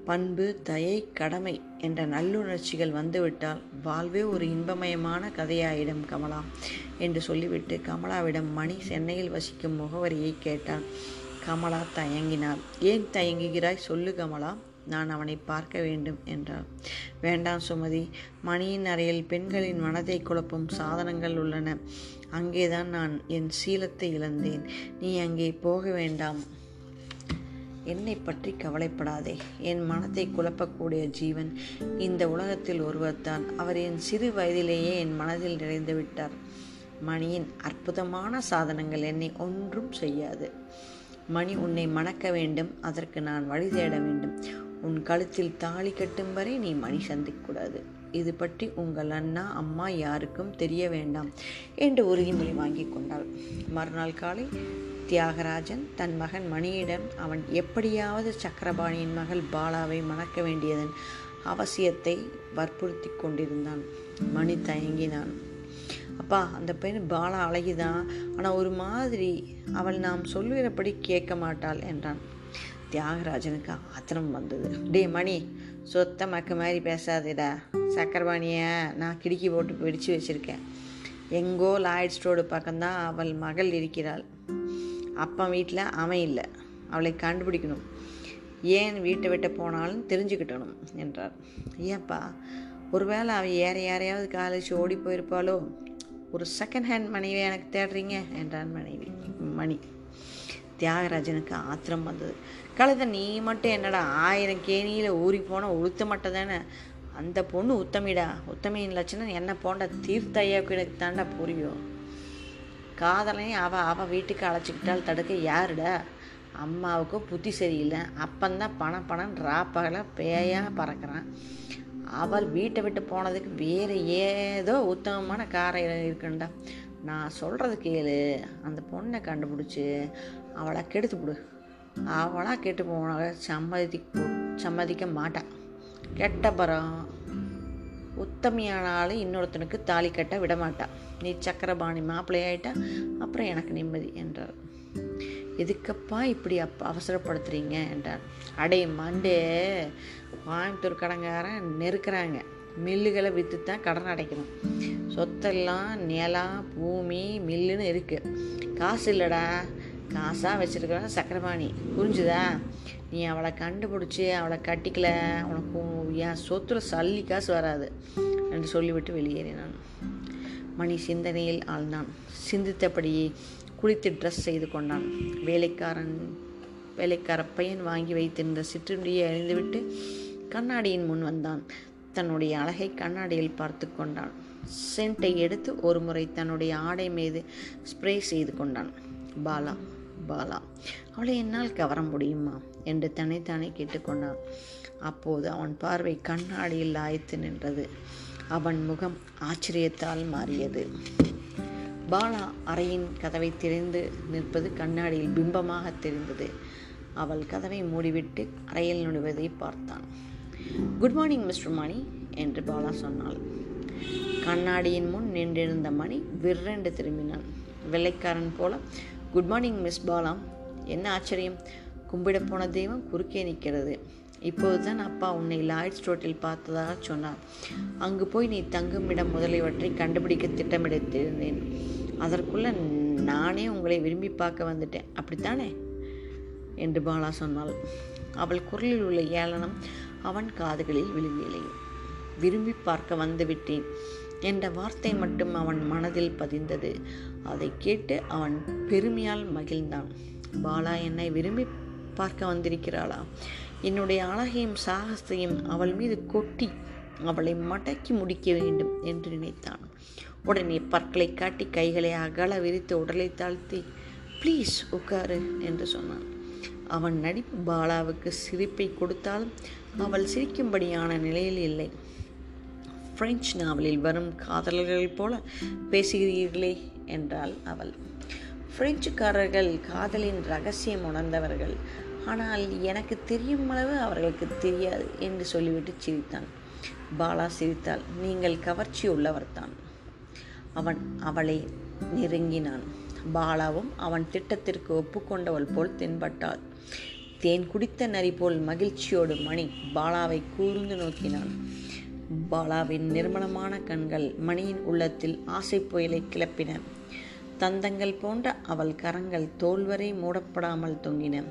[SPEAKER 2] பண்பு தயை கடமை என்ற நல்லுணர்ச்சிகள் வந்துவிட்டால் வாழ்வே ஒரு இன்பமயமான கதையாயிடும் கமலா என்று சொல்லிவிட்டு கமலாவிடம் மணி சென்னையில் வசிக்கும் முகவரியை கேட்டான். கமலா தயங்கினாள். ஏன் தயங்குகிறாய்? சொல்லு கமலா. நான் அவனை பார்க்க வேண்டும் என்றாள். வேண்டாம் சுமதி. மணியின் அறையில் பெண்களின் மனதை குழப்பும் சாதனங்கள் உள்ளன. அங்கேதான் நான் என் சீலத்தை இழந்தேன். நீ அங்கே போக வேண்டாம். என்னை பற்றி கவலைப்படாதே. என் மனத்தை குழப்பக்கூடிய ஜீவன் இந்த உலகத்தில் ஒருவர்தான். அவர் என் சிறு வயதிலேயே என் மனதில் நிறைந்து விட்டார். மணியின் அற்புதமான சாதனங்கள் என்னை ஒன்றும் செய்யாது. மணி உன்னை மணக்க வேண்டும். அதற்கு நான் வழி தேட வேண்டும். உன் கழுத்தில் தாலி கட்டும் வரை நீ மணி சந்திக்கூடாது இது பற்றி உங்கள் அண்ணா அம்மா யாருக்கும் தெரிய வேண்டாம் என்று உறுதிமொழி வாங்கி கொண்டாள். மறுநாள் காலை தியாகராஜன் தன் மகன் மணியிடம் அவன் எப்படியாவது சக்கரபாணியின் மகள் பாலாவை மணக்க வேண்டியதன் அவசியத்தை வற்புறுத்தி கொண்டிருந்தான். மணி தயங்கினான். அப்பா அந்த பெண் பாலா அழகிதான் ஆனால் ஒரு மாதிரி அவள் நாம் சொல்லுகிறபடி கேட்க மாட்டாள் என்றான். தியாகராஜனுக்கு ஆத்திரம் வந்தது. டே மணி சொத்த மக்க மாதிரி பேசாதேடா. சக்கரபாணியை நான் கிடுக்கி போட்டு பிடிச்சு வச்சுருக்கேன். எங்கோ லாய்ட் ஸ்டோடு பக்கம்தான் அவள் மகள் இருக்கிறாள். அப்பா வீட்டில் அவன் இல்லை. அவளை கண்டுபிடிக்கணும். ஏன் வீட்டை விட்டு போனாலும் தெரிஞ்சுக்கிட்டணும் என்றார். ஏன்ப்பா ஒருவேளை அவள் ஏற யாரையாவது காலேஜ் ஓடி போயிருப்பாளோ? ஒரு செகண்ட் ஹேண்ட் மனைவி எனக்கு தேடுறீங்க என்றான் மனைவி மணி. தியாகராஜனுக்கு ஆத்திரம் வந்தது. கழுத நீ மட்டும் என்னடா ஆயிரம் கேணியில் ஊறி போன உளுத்த மட்டும் தானே? அந்த பொண்ணு உத்தமிடா. உத்தமியின் லட்சணம் என்ன போண்டா தீர்த்தையாவுக்கு எனக்கு தாண்டா புரியும். காதலையும் அவள் அவள் வீட்டுக்கு அழைச்சிக்கிட்டால் தடுக்க யாருடா? அம்மாவுக்கும் புத்தி சரியில்லை. அப்பந்தான் பணம் பணம் ராப்பகல பேயாக பறக்கிறான். அவள் வீட்டை விட்டு போனதுக்கு வேறு ஏதோ உத்தமமான காரம் இருக்குண்டா நான் சொல்கிறது கேளு. அந்த பொண்ணை கண்டுபிடிச்சி அவளை கெடுத்து விடு. அவளாக கெட்டு போன சம்மதி சம்மதிக்க மாட்டான் கெட்ட பரம். உத்தமையானாலும் இன்னொருத்தனுக்கு தாலி கட்ட விடமாட்டா. நீ சக்கரபாணி மாப்பிள்ளையாயிட்டா அப்புறம் எனக்கு நிம்மதி என்றார். எதுக்கப்பா இப்படி அப் அவசரப்படுத்துறீங்க என்றார். அடே மண்டே கோயம்புத்தூர் கடங்காரன் நெருக்கிறாங்க. மில்லுகளை விற்று தான் கடன் அடைக்கணும். சொத்தெல்லாம் நிலம் பூமி மில்லுன்னு இருக்குது காசு இல்லைடா. காசாக வச்சுருக்கிறவன் சக்கரபாணி. புரிஞ்சுதா? நீ அவளை கண்டுபிடிச்சி அவளை கட்டிக்கல. உனக்கு என் சொத்துல சல்லி காசு வராது என்று சொல்லிவிட்டு வெளியேறினான். மணி சிந்தனையில் ஆழ்ந்தான். சிந்தித்தபடியே குளித்து ட்ரெஸ் செய்து கொண்டான். வேலைக்காரன் வேலைக்கார பையன் வாங்கி வைத்திருந்த சிற்றுண்டியை அழிந்துவிட்டு கண்ணாடியின் முன் வந்தான். தன்னுடைய அழகை கண்ணாடியில் பார்த்து கொண்டான். சென்ட்டை எடுத்து ஒரு முறை தன்னுடைய ஆடை மீது ஸ்ப்ரே செய்து கொண்டான். பாலா பாலா அவளை என்னால் கவர முடியுமா? என்று தன்னைத்தானே கேட்டுக்கொண்டான். அப்போது அவன் பார்வை கண்ணாடியில் ஆய்த்து நின்றது. அவன் முகம் ஆச்சரியத்தால் மாறியது. பாலா அறையின் கதவை திறந்து நிற்பது கண்ணாடியில் பிம்பமாக தெரிந்தது. அவள் கதவை மூடிவிட்டு அறையில் நுழைவதை பார்த்தான். குட் மார்னிங் மிஸ்டர் மணி என்று பாலா சொன்னாள். கண்ணாடியின் முன் நின்றிருந்த மணி விற்றென்று திரும்பினான். வெள்ளைக்காரன் போல குட் மார்னிங் மிஸ் பாலா என்ன ஆச்சரியம்? கும்பிட போன தெய்வம் குறுக்கே நிற்கிறது. இப்போதுதான் அப்பா உன்னை லாய்ட்ஸ் ரோட்டில் பார்த்ததாக சொன்னார். அங்கு போய் நீ தங்கும் இடம் முதலியவற்றை கண்டுபிடிக்க திட்டமிடுத்திருந்தேன் அதற்குள்ள நானே உங்களை விரும்பி பார்க்க வந்துட்டேன். அப்படித்தானே? என்று பாலா சொன்னாள். அவள் குரலில் உள்ள ஏளனம் அவன் காதுகளில் விழுவியலை விரும்பி பார்க்க வந்துவிட்டேன் என்ற வார்த்தை மட்டும் அவன் மனதில் பதிந்தது. அதை கேட்டு அவன் பெருமையால் மகிழ்ந்தான். பாலா என்னை விரும்பி பார்க்க வந்திருக்கிறாளா? என்னுடைய அழகையும் சாகசத்தையும் அவள் மீது கொட்டி அவளை மடக்கி முடிக்க வேண்டும் என்று நினைத்தான். உடனே பற்களை காட்டி கைகளை அகல விரித்து உடலை தாழ்த்தி ப்ளீஸ் உட்காரு என்று சொன்னான். அவன் நடிப்பு பாலாவுக்கு சிரிப்பை கொடுத்தாலும் அவள் சிரிக்கும்படியான நிலையில் இல்லை. பிரெஞ்சு நாவலில் வரும் காதலர்கள் போல பேசுகிறீர்களே என்றாள் அவள். பிரெஞ்சுக்காரர்கள் காதலின் ரகசியம் உணர்ந்தவர்கள். ஆனால் எனக்கு தெரியும் அளவு அவர்களுக்கு தெரியாது என்று சொல்லிவிட்டு சிரித்தான். பாலா சிரித்தாள். நீங்கள் கவர்ச்சி உள்ளவர்தான் அவன் அவளை நெருங்கினான். பாலாவும் அவன் திட்டத்திற்கு ஒப்புக்கொண்டவள் போல் தென்பட்டாள். தேன் குடித்த நரி போல் மகிழ்ச்சியோடு மணி பாலாவை கூர்ந்து நோக்கினான். பாலாவின் நிர்மலமான கண்கள் மணியின் உள்ளத்தில் ஆசை புயலை கிளப்பின. தந்தங்கள் போன்ற அவள் கரங்கள் தோல்வரை மூடப்படாமல் தொங்கின.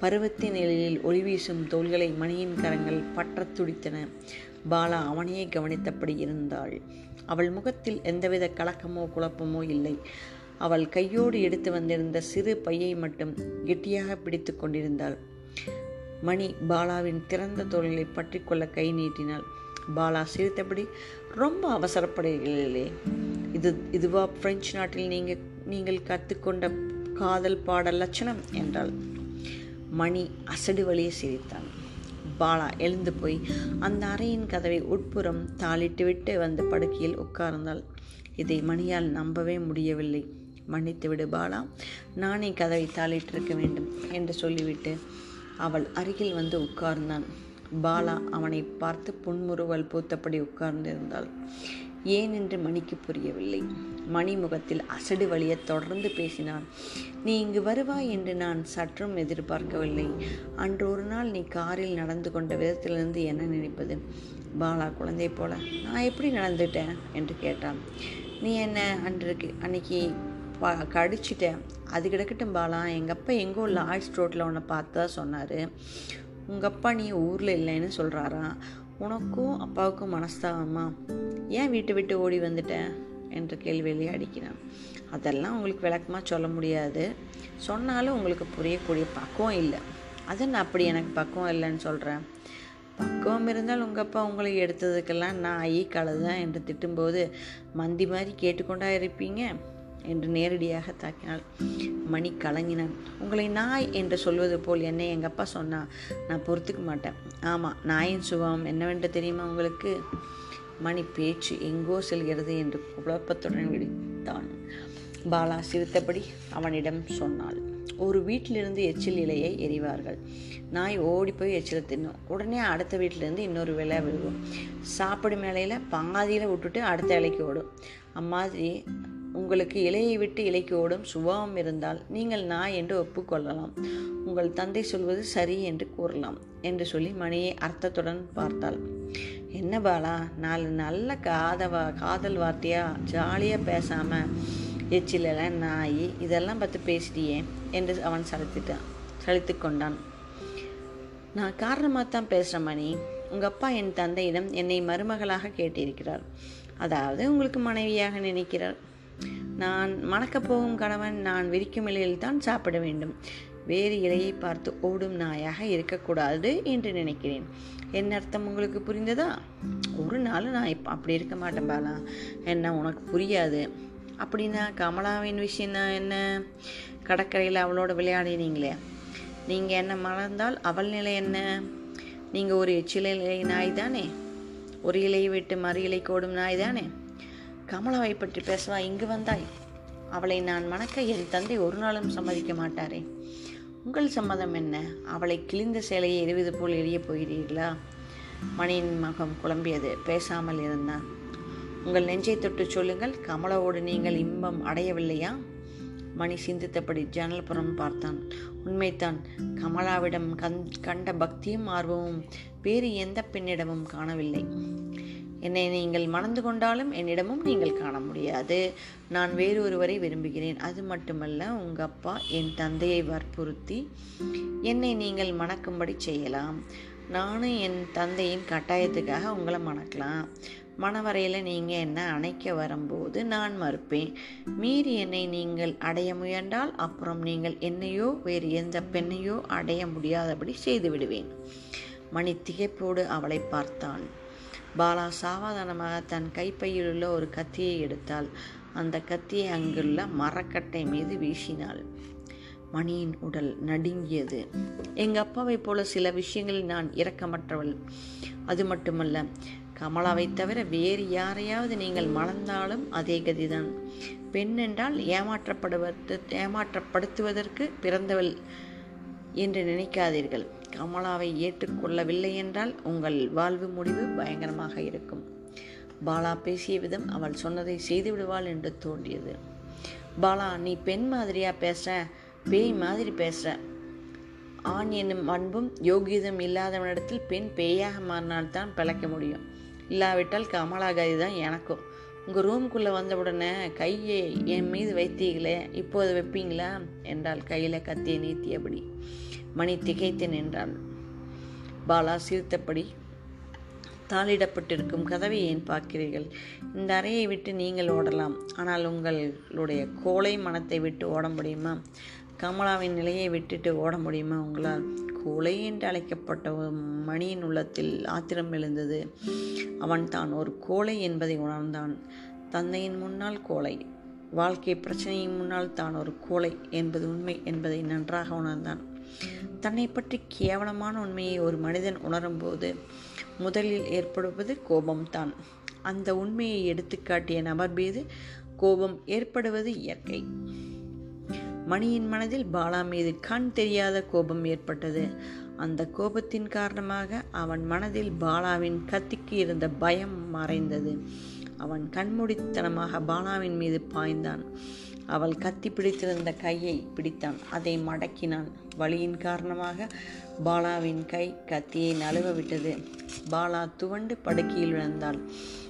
[SPEAKER 2] பருவத்தின் நிலையில் ஒளி வீசும் தோள்களை மணியின் கரங்கள் பற்றத் துடித்தன. பாலா அவனையே கவனித்தபடி இருந்தாள். அவள் முகத்தில் எந்தவித கலக்கமோ குழப்பமோ இல்லை. அவள் கையோடு எடுத்து வந்திருந்த சிறு பையை மட்டும் கெட்டியாக பிடித்து கொண்டிருந்தாள். மணி பாலாவின் திறந்த தோள்களை பற்றி கொள்ள கை நீட்டினாள். பாலா சிரித்தபடி ரொம்ப அவசரப்படுகிறீர்களே. இது இதுவா பிரெஞ்சு நாட்டில் நீங்கள் நீங்கள் கற்றுக்கொண்ட காதல் பாடல் லட்சணம் என்றாள். மணி அசடு வழியே சிரித்தான். பாலா எழுந்து போய் அந்த அறையின் கதவை உட்புறம் தாளிட்டுவிட்டு வந்த படுக்கையில் உட்கார்ந்தாள். இதை மணியால் நம்பவே முடியவில்லை. மன்னித்து விடு பாலா நானே கதவை தாளிட்டிருக்க வேண்டும் என்று சொல்லிவிட்டு அவள் அருகில் வந்து உட்கார்ந்தான். பாலா அவனை பார்த்து புன்முறுவல் பூத்தபடி உட்கார்ந்திருந்தாள். ஏன் என்று மணிக்கு புரியவில்லை. மணி முகத்தில் அசடு வழிய தொடர்ந்து பேசினான். நீ இங்கு வருவாய் என்று நான் சற்றும் எதிர்பார்க்கவில்லை. அன்று ஒரு நாள் நீ காரில் நடந்து கொண்ட விதத்திலிருந்து என்ன நினைப்பது? பாலா குழந்தை போல நான் எப்படி நடந்துட்டேன்? என்று கேட்டான். நீ என்ன அன்றைக்கு அன்னைக்கு பா கடிச்சிட்டேன் அது கிடக்கட்டும் பாலா. எங்கள் அப்பா எங்கோ லாய்ஸ் ரோட்டில் உன்னை பார்த்தா சொன்னார். உங்கள் அப்பா நீ ஊரில் இல்லைன்னு சொல்கிறாரா உனக்கும் அப்பாவுக்கும் மனஸ்தாபமா? ஏன் வீட்டை விட்டு ஓடி வந்துட்டேன் என்ற கேள்வியிலேயே அடிக்கிறான். அதெல்லாம் உங்களுக்கு விளக்கமாக சொல்ல முடியாது. சொன்னாலும் உங்களுக்கு புரியக்கூடிய பக்குவம் இல்லை. அது நான் அப்படி எனக்கு பக்குவம் இல்லைன்னு சொல்கிறேன் பக்குவம் இருந்தால் உங்கள் அப்பா உங்களை எடுத்ததுக்கெல்லாம் நான் ஐ கழுதான் என்று திட்டும்போது மந்தி மாதிரி கேட்டுக்கொண்டா இருப்பீங்க. என்று நேரடியாக தாக்கினாள். மணி கலங்கினான். உங்களை நாய் என்று சொல்வது போல் என்னை எங்கள் அப்பா சொன்னா நான் பொறுத்துக்க மாட்டேன். ஆமாம் நாயின் சுபாவம் என்னவென்று தெரியுமா உங்களுக்கு? மணி பேச்சு எங்கோ செல்கிறது என்று குழப்பத்துடன் விடுத்தான் பாலா சிரித்தபடி அவனிடம் சொன்னாள் ஒரு வீட்டிலிருந்து எச்சில் இலையை எறிவார்கள். நாய் ஓடி போய் எச்சில் தின்னும். உடனே அடுத்த வீட்டிலேருந்து இன்னொரு விலை விழுகும். சாப்பிடும் மேலையில் பாதியில் விட்டுட்டு அடுத்த இலைக்கு ஓடும். அம்மாதிரி உங்களுக்கு இலையை விட்டு இலைக்கு ஓடும் சுபாவம் இருந்தால் நீங்கள் நாய் என்று ஒப்புக்கொள்ளலாம். உங்கள் தந்தை சொல்வது சரி என்று கூறலாம் என்று சொல்லி மணியை அர்த்தத்துடன் பார்த்தாள். என்ன பாலா நாலு நல்ல காதவா காதல் வார்த்தையா? ஜாலியாக பேசாமல் எச்சிலெல்லாம் நாய் இதெல்லாம் பார்த்து பேசிட்டியே என்று அவன் சலித்துட்டான் சலித்து கொண்டான். நான் காரணமாக தான் பேசுகிறேன் மணி. உங்கள் அப்பா என் தந்தையிடம் என்னை மருமகளாக கேட்டிருக்கிறார். அதாவது உங்களுக்கு மனைவியாக நினைக்கிறார். நான் மணக்கப் போகும் கணவன் நான் விரிக்கும் இலையில் தான் சாப்பிட வேண்டும். வேறு இலையை பார்த்து ஓடும் நாயாக இருக்கக்கூடாது என்று நினைக்கிறேன். என்ன அர்த்தம் உங்களுக்கு புரிந்ததா? ஒரு நாள் நான் இப்போ அப்படி இருக்க மாட்டேன் பாலா. என்ன உனக்கு புரியாது. அப்படின்னா கமலாவின் விஷயம் என்ன? கடற்கரையில் அவளோட விளையாடினீங்களே. நீங்கள் என்ன மறந்தால் அவள் நிலை என்ன? நீங்கள் ஒரு எச்சிலை நாய் தானே? ஒரு இலையை விட்டு மறு இலை கோடும் நாய் தானே? கமலாவை பற்றி பேசவா? இங்கு வந்தாய். அவளை நான் மணக்க என் தந்தை ஒரு நாளும் சம்மதிக்க மாட்டாரே. உங்கள் சம்மதம் என்ன? அவளை கிழிந்த சேலையை எரிவது போல் எரிய போகிறீர்களா? மணியின் மகம் குழம்பியது. பேசாமல் இருந்தான். உங்கள் நெஞ்சை தொட்டு சொல்லுங்கள். கமலாவோடு நீங்கள் இன்பம் அடையவில்லையா? மணி சிந்தித்தபடி ஜன்னல்புறம் பார்த்தான். உண்மைத்தான் கமலாவிடம் கண் கண்ட பக்தியும் ஆர்வமும் வேறு எந்த பெண்ணிடமும் காணவில்லை. என்னை நீங்கள் மணந்து கொண்டாலும் என்னிடமும் நீங்கள் காண முடியாது. நான் வேறு ஒருவரை விரும்புகிறேன். அது மட்டுமல்ல உங்கள் அப்பா என் தந்தையை வற்புறுத்தி என்னை நீங்கள் மணக்கும்படி செய்யலாம். நானும் என் தந்தையின் கட்டாயத்துக்காக உங்களை மணக்கலாம். மணவரையில் நீங்கள் என்ன அணைக்க வரும்போது நான் மறுப்பேன். மீறி என்னை நீங்கள் அடைய முயன்றால் அப்புறம் நீங்கள் என்னையோ வேறு எந்த பெண்ணையோ அடைய முடியாதபடி செய்து விடுவேன் மணி திகைப்போடு அவளை பார்த்தான். பாலா சாவதானமாக தன் கைப்பையில் உள்ள ஒரு கத்தியை எடுத்தாள். அந்த கத்தியை அங்குள்ள மரக்கட்டை மீது வீசினாள். மணியின் உடல் நடுங்கியது. எங்கள் அப்பாவை போல சில விஷயங்களில் நான் இரக்கமற்றவள். அது மட்டுமல்ல கமலாவை தவிர வேறு யாரையாவது நீங்கள் மணந்தாலும் அதே கதிதான். பெண் என்றால் ஏமாற்றப்படுவது ஏமாற்றப்படுத்துவதற்கு பிறந்தவள் என்று நினைக்காதீர்கள். கமலாவை ஏற்றுக்கொள்ளவில்லை என்றால் உங்கள் வாழ்வு முடிவு பயங்கரமாக இருக்கும். பாலா பேசிய விதம் அவள் சொன்னதை செய்து விடுவாள் என்று தோன்றியது. பாலா நீ பெண் மாதிரியா பேசுற? பேய் மாதிரி பேசுற. ஆண் என்னும் அன்பும் யோகியதும் இல்லாதவனிடத்தில் பெண் பேயாக மாறினால்தான் பிழைக்க முடியும். இல்லாவிட்டால் கமலாகதி தான் எனக்கும். உங்கள் ரூம்குள்ளே வந்தவுடனே கையை என் மீது வைத்தீங்களே இப்போது வைப்பீங்களா? என்றால் கையில் கத்தியை நீத்தியபடி மணி திகைத்து நின்றாள். பாலா சிரித்தபடி தாளிடப்பட்டிருக்கும் கதவை ஏன் பார்க்கிறீர்கள்? இந்த அறையை விட்டு நீங்கள் ஓடலாம். ஆனால் உங்களுடைய கோலை மனத்தை விட்டு ஓட முடியுமா? கமலாவின் நிலையை விட்டுட்டு ஓட முடியுமா? உங்களால் கோலை என்று அழைக்கப்பட்ட ஒரு மணியின் உள்ளத்தில் ஆத்திரம் எழுந்தது. அவன் தான் ஒரு கோலை என்பதை உணர்ந்தான். தந்தையின் முன்னால் கோலை வாழ்க்கை பிரச்சனையின் முன்னால் தான் ஒரு கோலை என்பது உண்மை என்பதை நன்றாக உணர்ந்தான். தன்னை பற்றி கேவலமான உண்மையை ஒரு மனிதன் உணரும்போது முதலில் ஏற்படுவது கோபம்தான். அந்த உண்மையை எடுத்துக்காட்டிய நபர் மீது கோபம் ஏற்படுவது இயற்கை. மணியின் மனதில் பாலா மீது கண் தெரியாத கோபம் ஏற்பட்டது. அந்த கோபத்தின் காரணமாக அவன் மனதில் பாலாவின் கத்திக்கு இருந்த பயம் மறைந்தது. அவன் கண்மூடித்தனமாக பாலாவின் மீது பாய்ந்தான். அவள் கத்தி பிடித்திருந்த கையை பிடித்தான். அதை மடக்கினான். வலியின் காரணமாக பாலாவின் கை கத்தியை நழுவ விட்டது. பாலா துவண்டு படுக்கையில் விழுந்தாள்.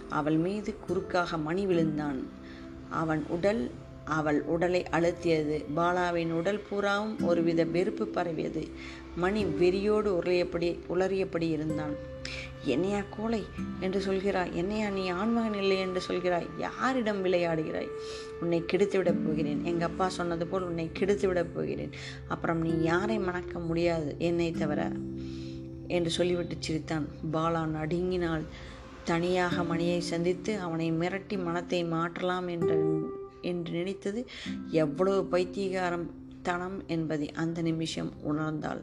[SPEAKER 2] அவள் மீது குறுக்காக மணி விழுந்தான். அவன் உடல் அவள் உடலை அழுத்தியது. பாலாவின் உடல் பூராவும் ஒருவித வெறுப்பு பரவியது. மணி வெறியோடு உரையப்படி உளறியபடி இருந்தான் என்னையா கோலை என்று சொல்கிறாய்? என்னையா நீ ஆண்மகன் இல்லை என்று சொல்கிறாய்? யாரிடம் விளையாடுகிறாய்? உன்னை கெடுத்து விடப் போகிறேன். எங்கள் அப்பா சொன்னது போல் உன்னை கெடுத்து விடப் போகிறேன். அப்புறம் நீ யாரை மணக்க முடியாது என்னை தவிர? என்று சொல்லிவிட்டு சிரித்தான். பாலா நடுங்கினால் தனியாக மணியை சந்தித்து அவனை மிரட்டி மனத்தை மாற்றலாம் என்று என்று நினைத்தது எவ்வளவு பைத்தியகாரம் தனம் என்பதை அந்த நிமிஷம் உணர்ந்தாள்.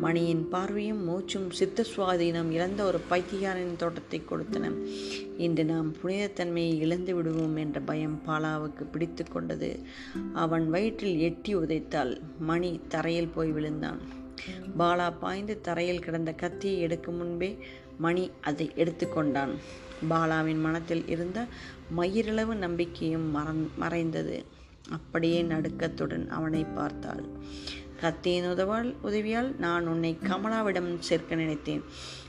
[SPEAKER 2] மணியின் பார்வையும் மூச்சும் சித்த சுவாதீனம் இழந்த ஒரு பைத்தியாரின் தோட்டத்தை கொடுத்தன. இன்று நாம் புனிதத்தன்மையை இழந்து விடுவோம் என்ற பயம் பாலாவுக்கு பிடித்து கொண்டது. அவன் வயிற்றில் எட்டி உதைத்தால் மணி தரையில் போய் விழுந்தான். பாலா பாய்ந்து தரையில் கிடந்த கத்தியை எடுக்கும் முன்பே மணி அதை எடுத்துக்கொண்டான் பாலாவின் மனத்தில் இருந்த மயிரிளவு நம்பிக்கையும் மறந் மறைந்தது. அப்படியே நடுக்கத்துடன் அவனை பார்த்தாள். கத்தியின் உதவால் உதவியால் நான் உன்னை கமலாவிடம் சேர்க்க நினைத்தேன்.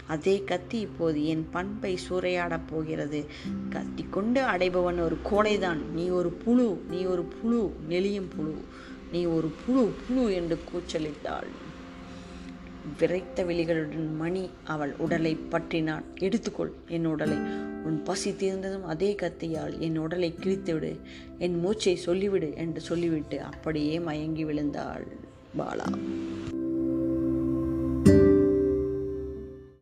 [SPEAKER 2] அதே கத்தி இப்போது என் பண்பை சூறையாடப் போகிறது. கத்தி கொண்டு அடைபவன் ஒரு கோடைதான். நீ ஒரு புழு நீ ஒரு புழு நெளியும் புழு. நீ ஒரு புழு புழு என்று கூச்சலிட்டாள். விரைத்த விழிகளுடன் மணி அவள் உடலை பற்றினான். எடுத்துக்கொள் என் உடலை. உன் பசி தீர்ந்ததும் அதே கத்தியால் என் உடலை கிழித்துவிடு. என் மூச்சை சொல்லிவிடு என்று சொல்லிவிட்டு அப்படியே மயங்கி விழுந்தாள் பாலா.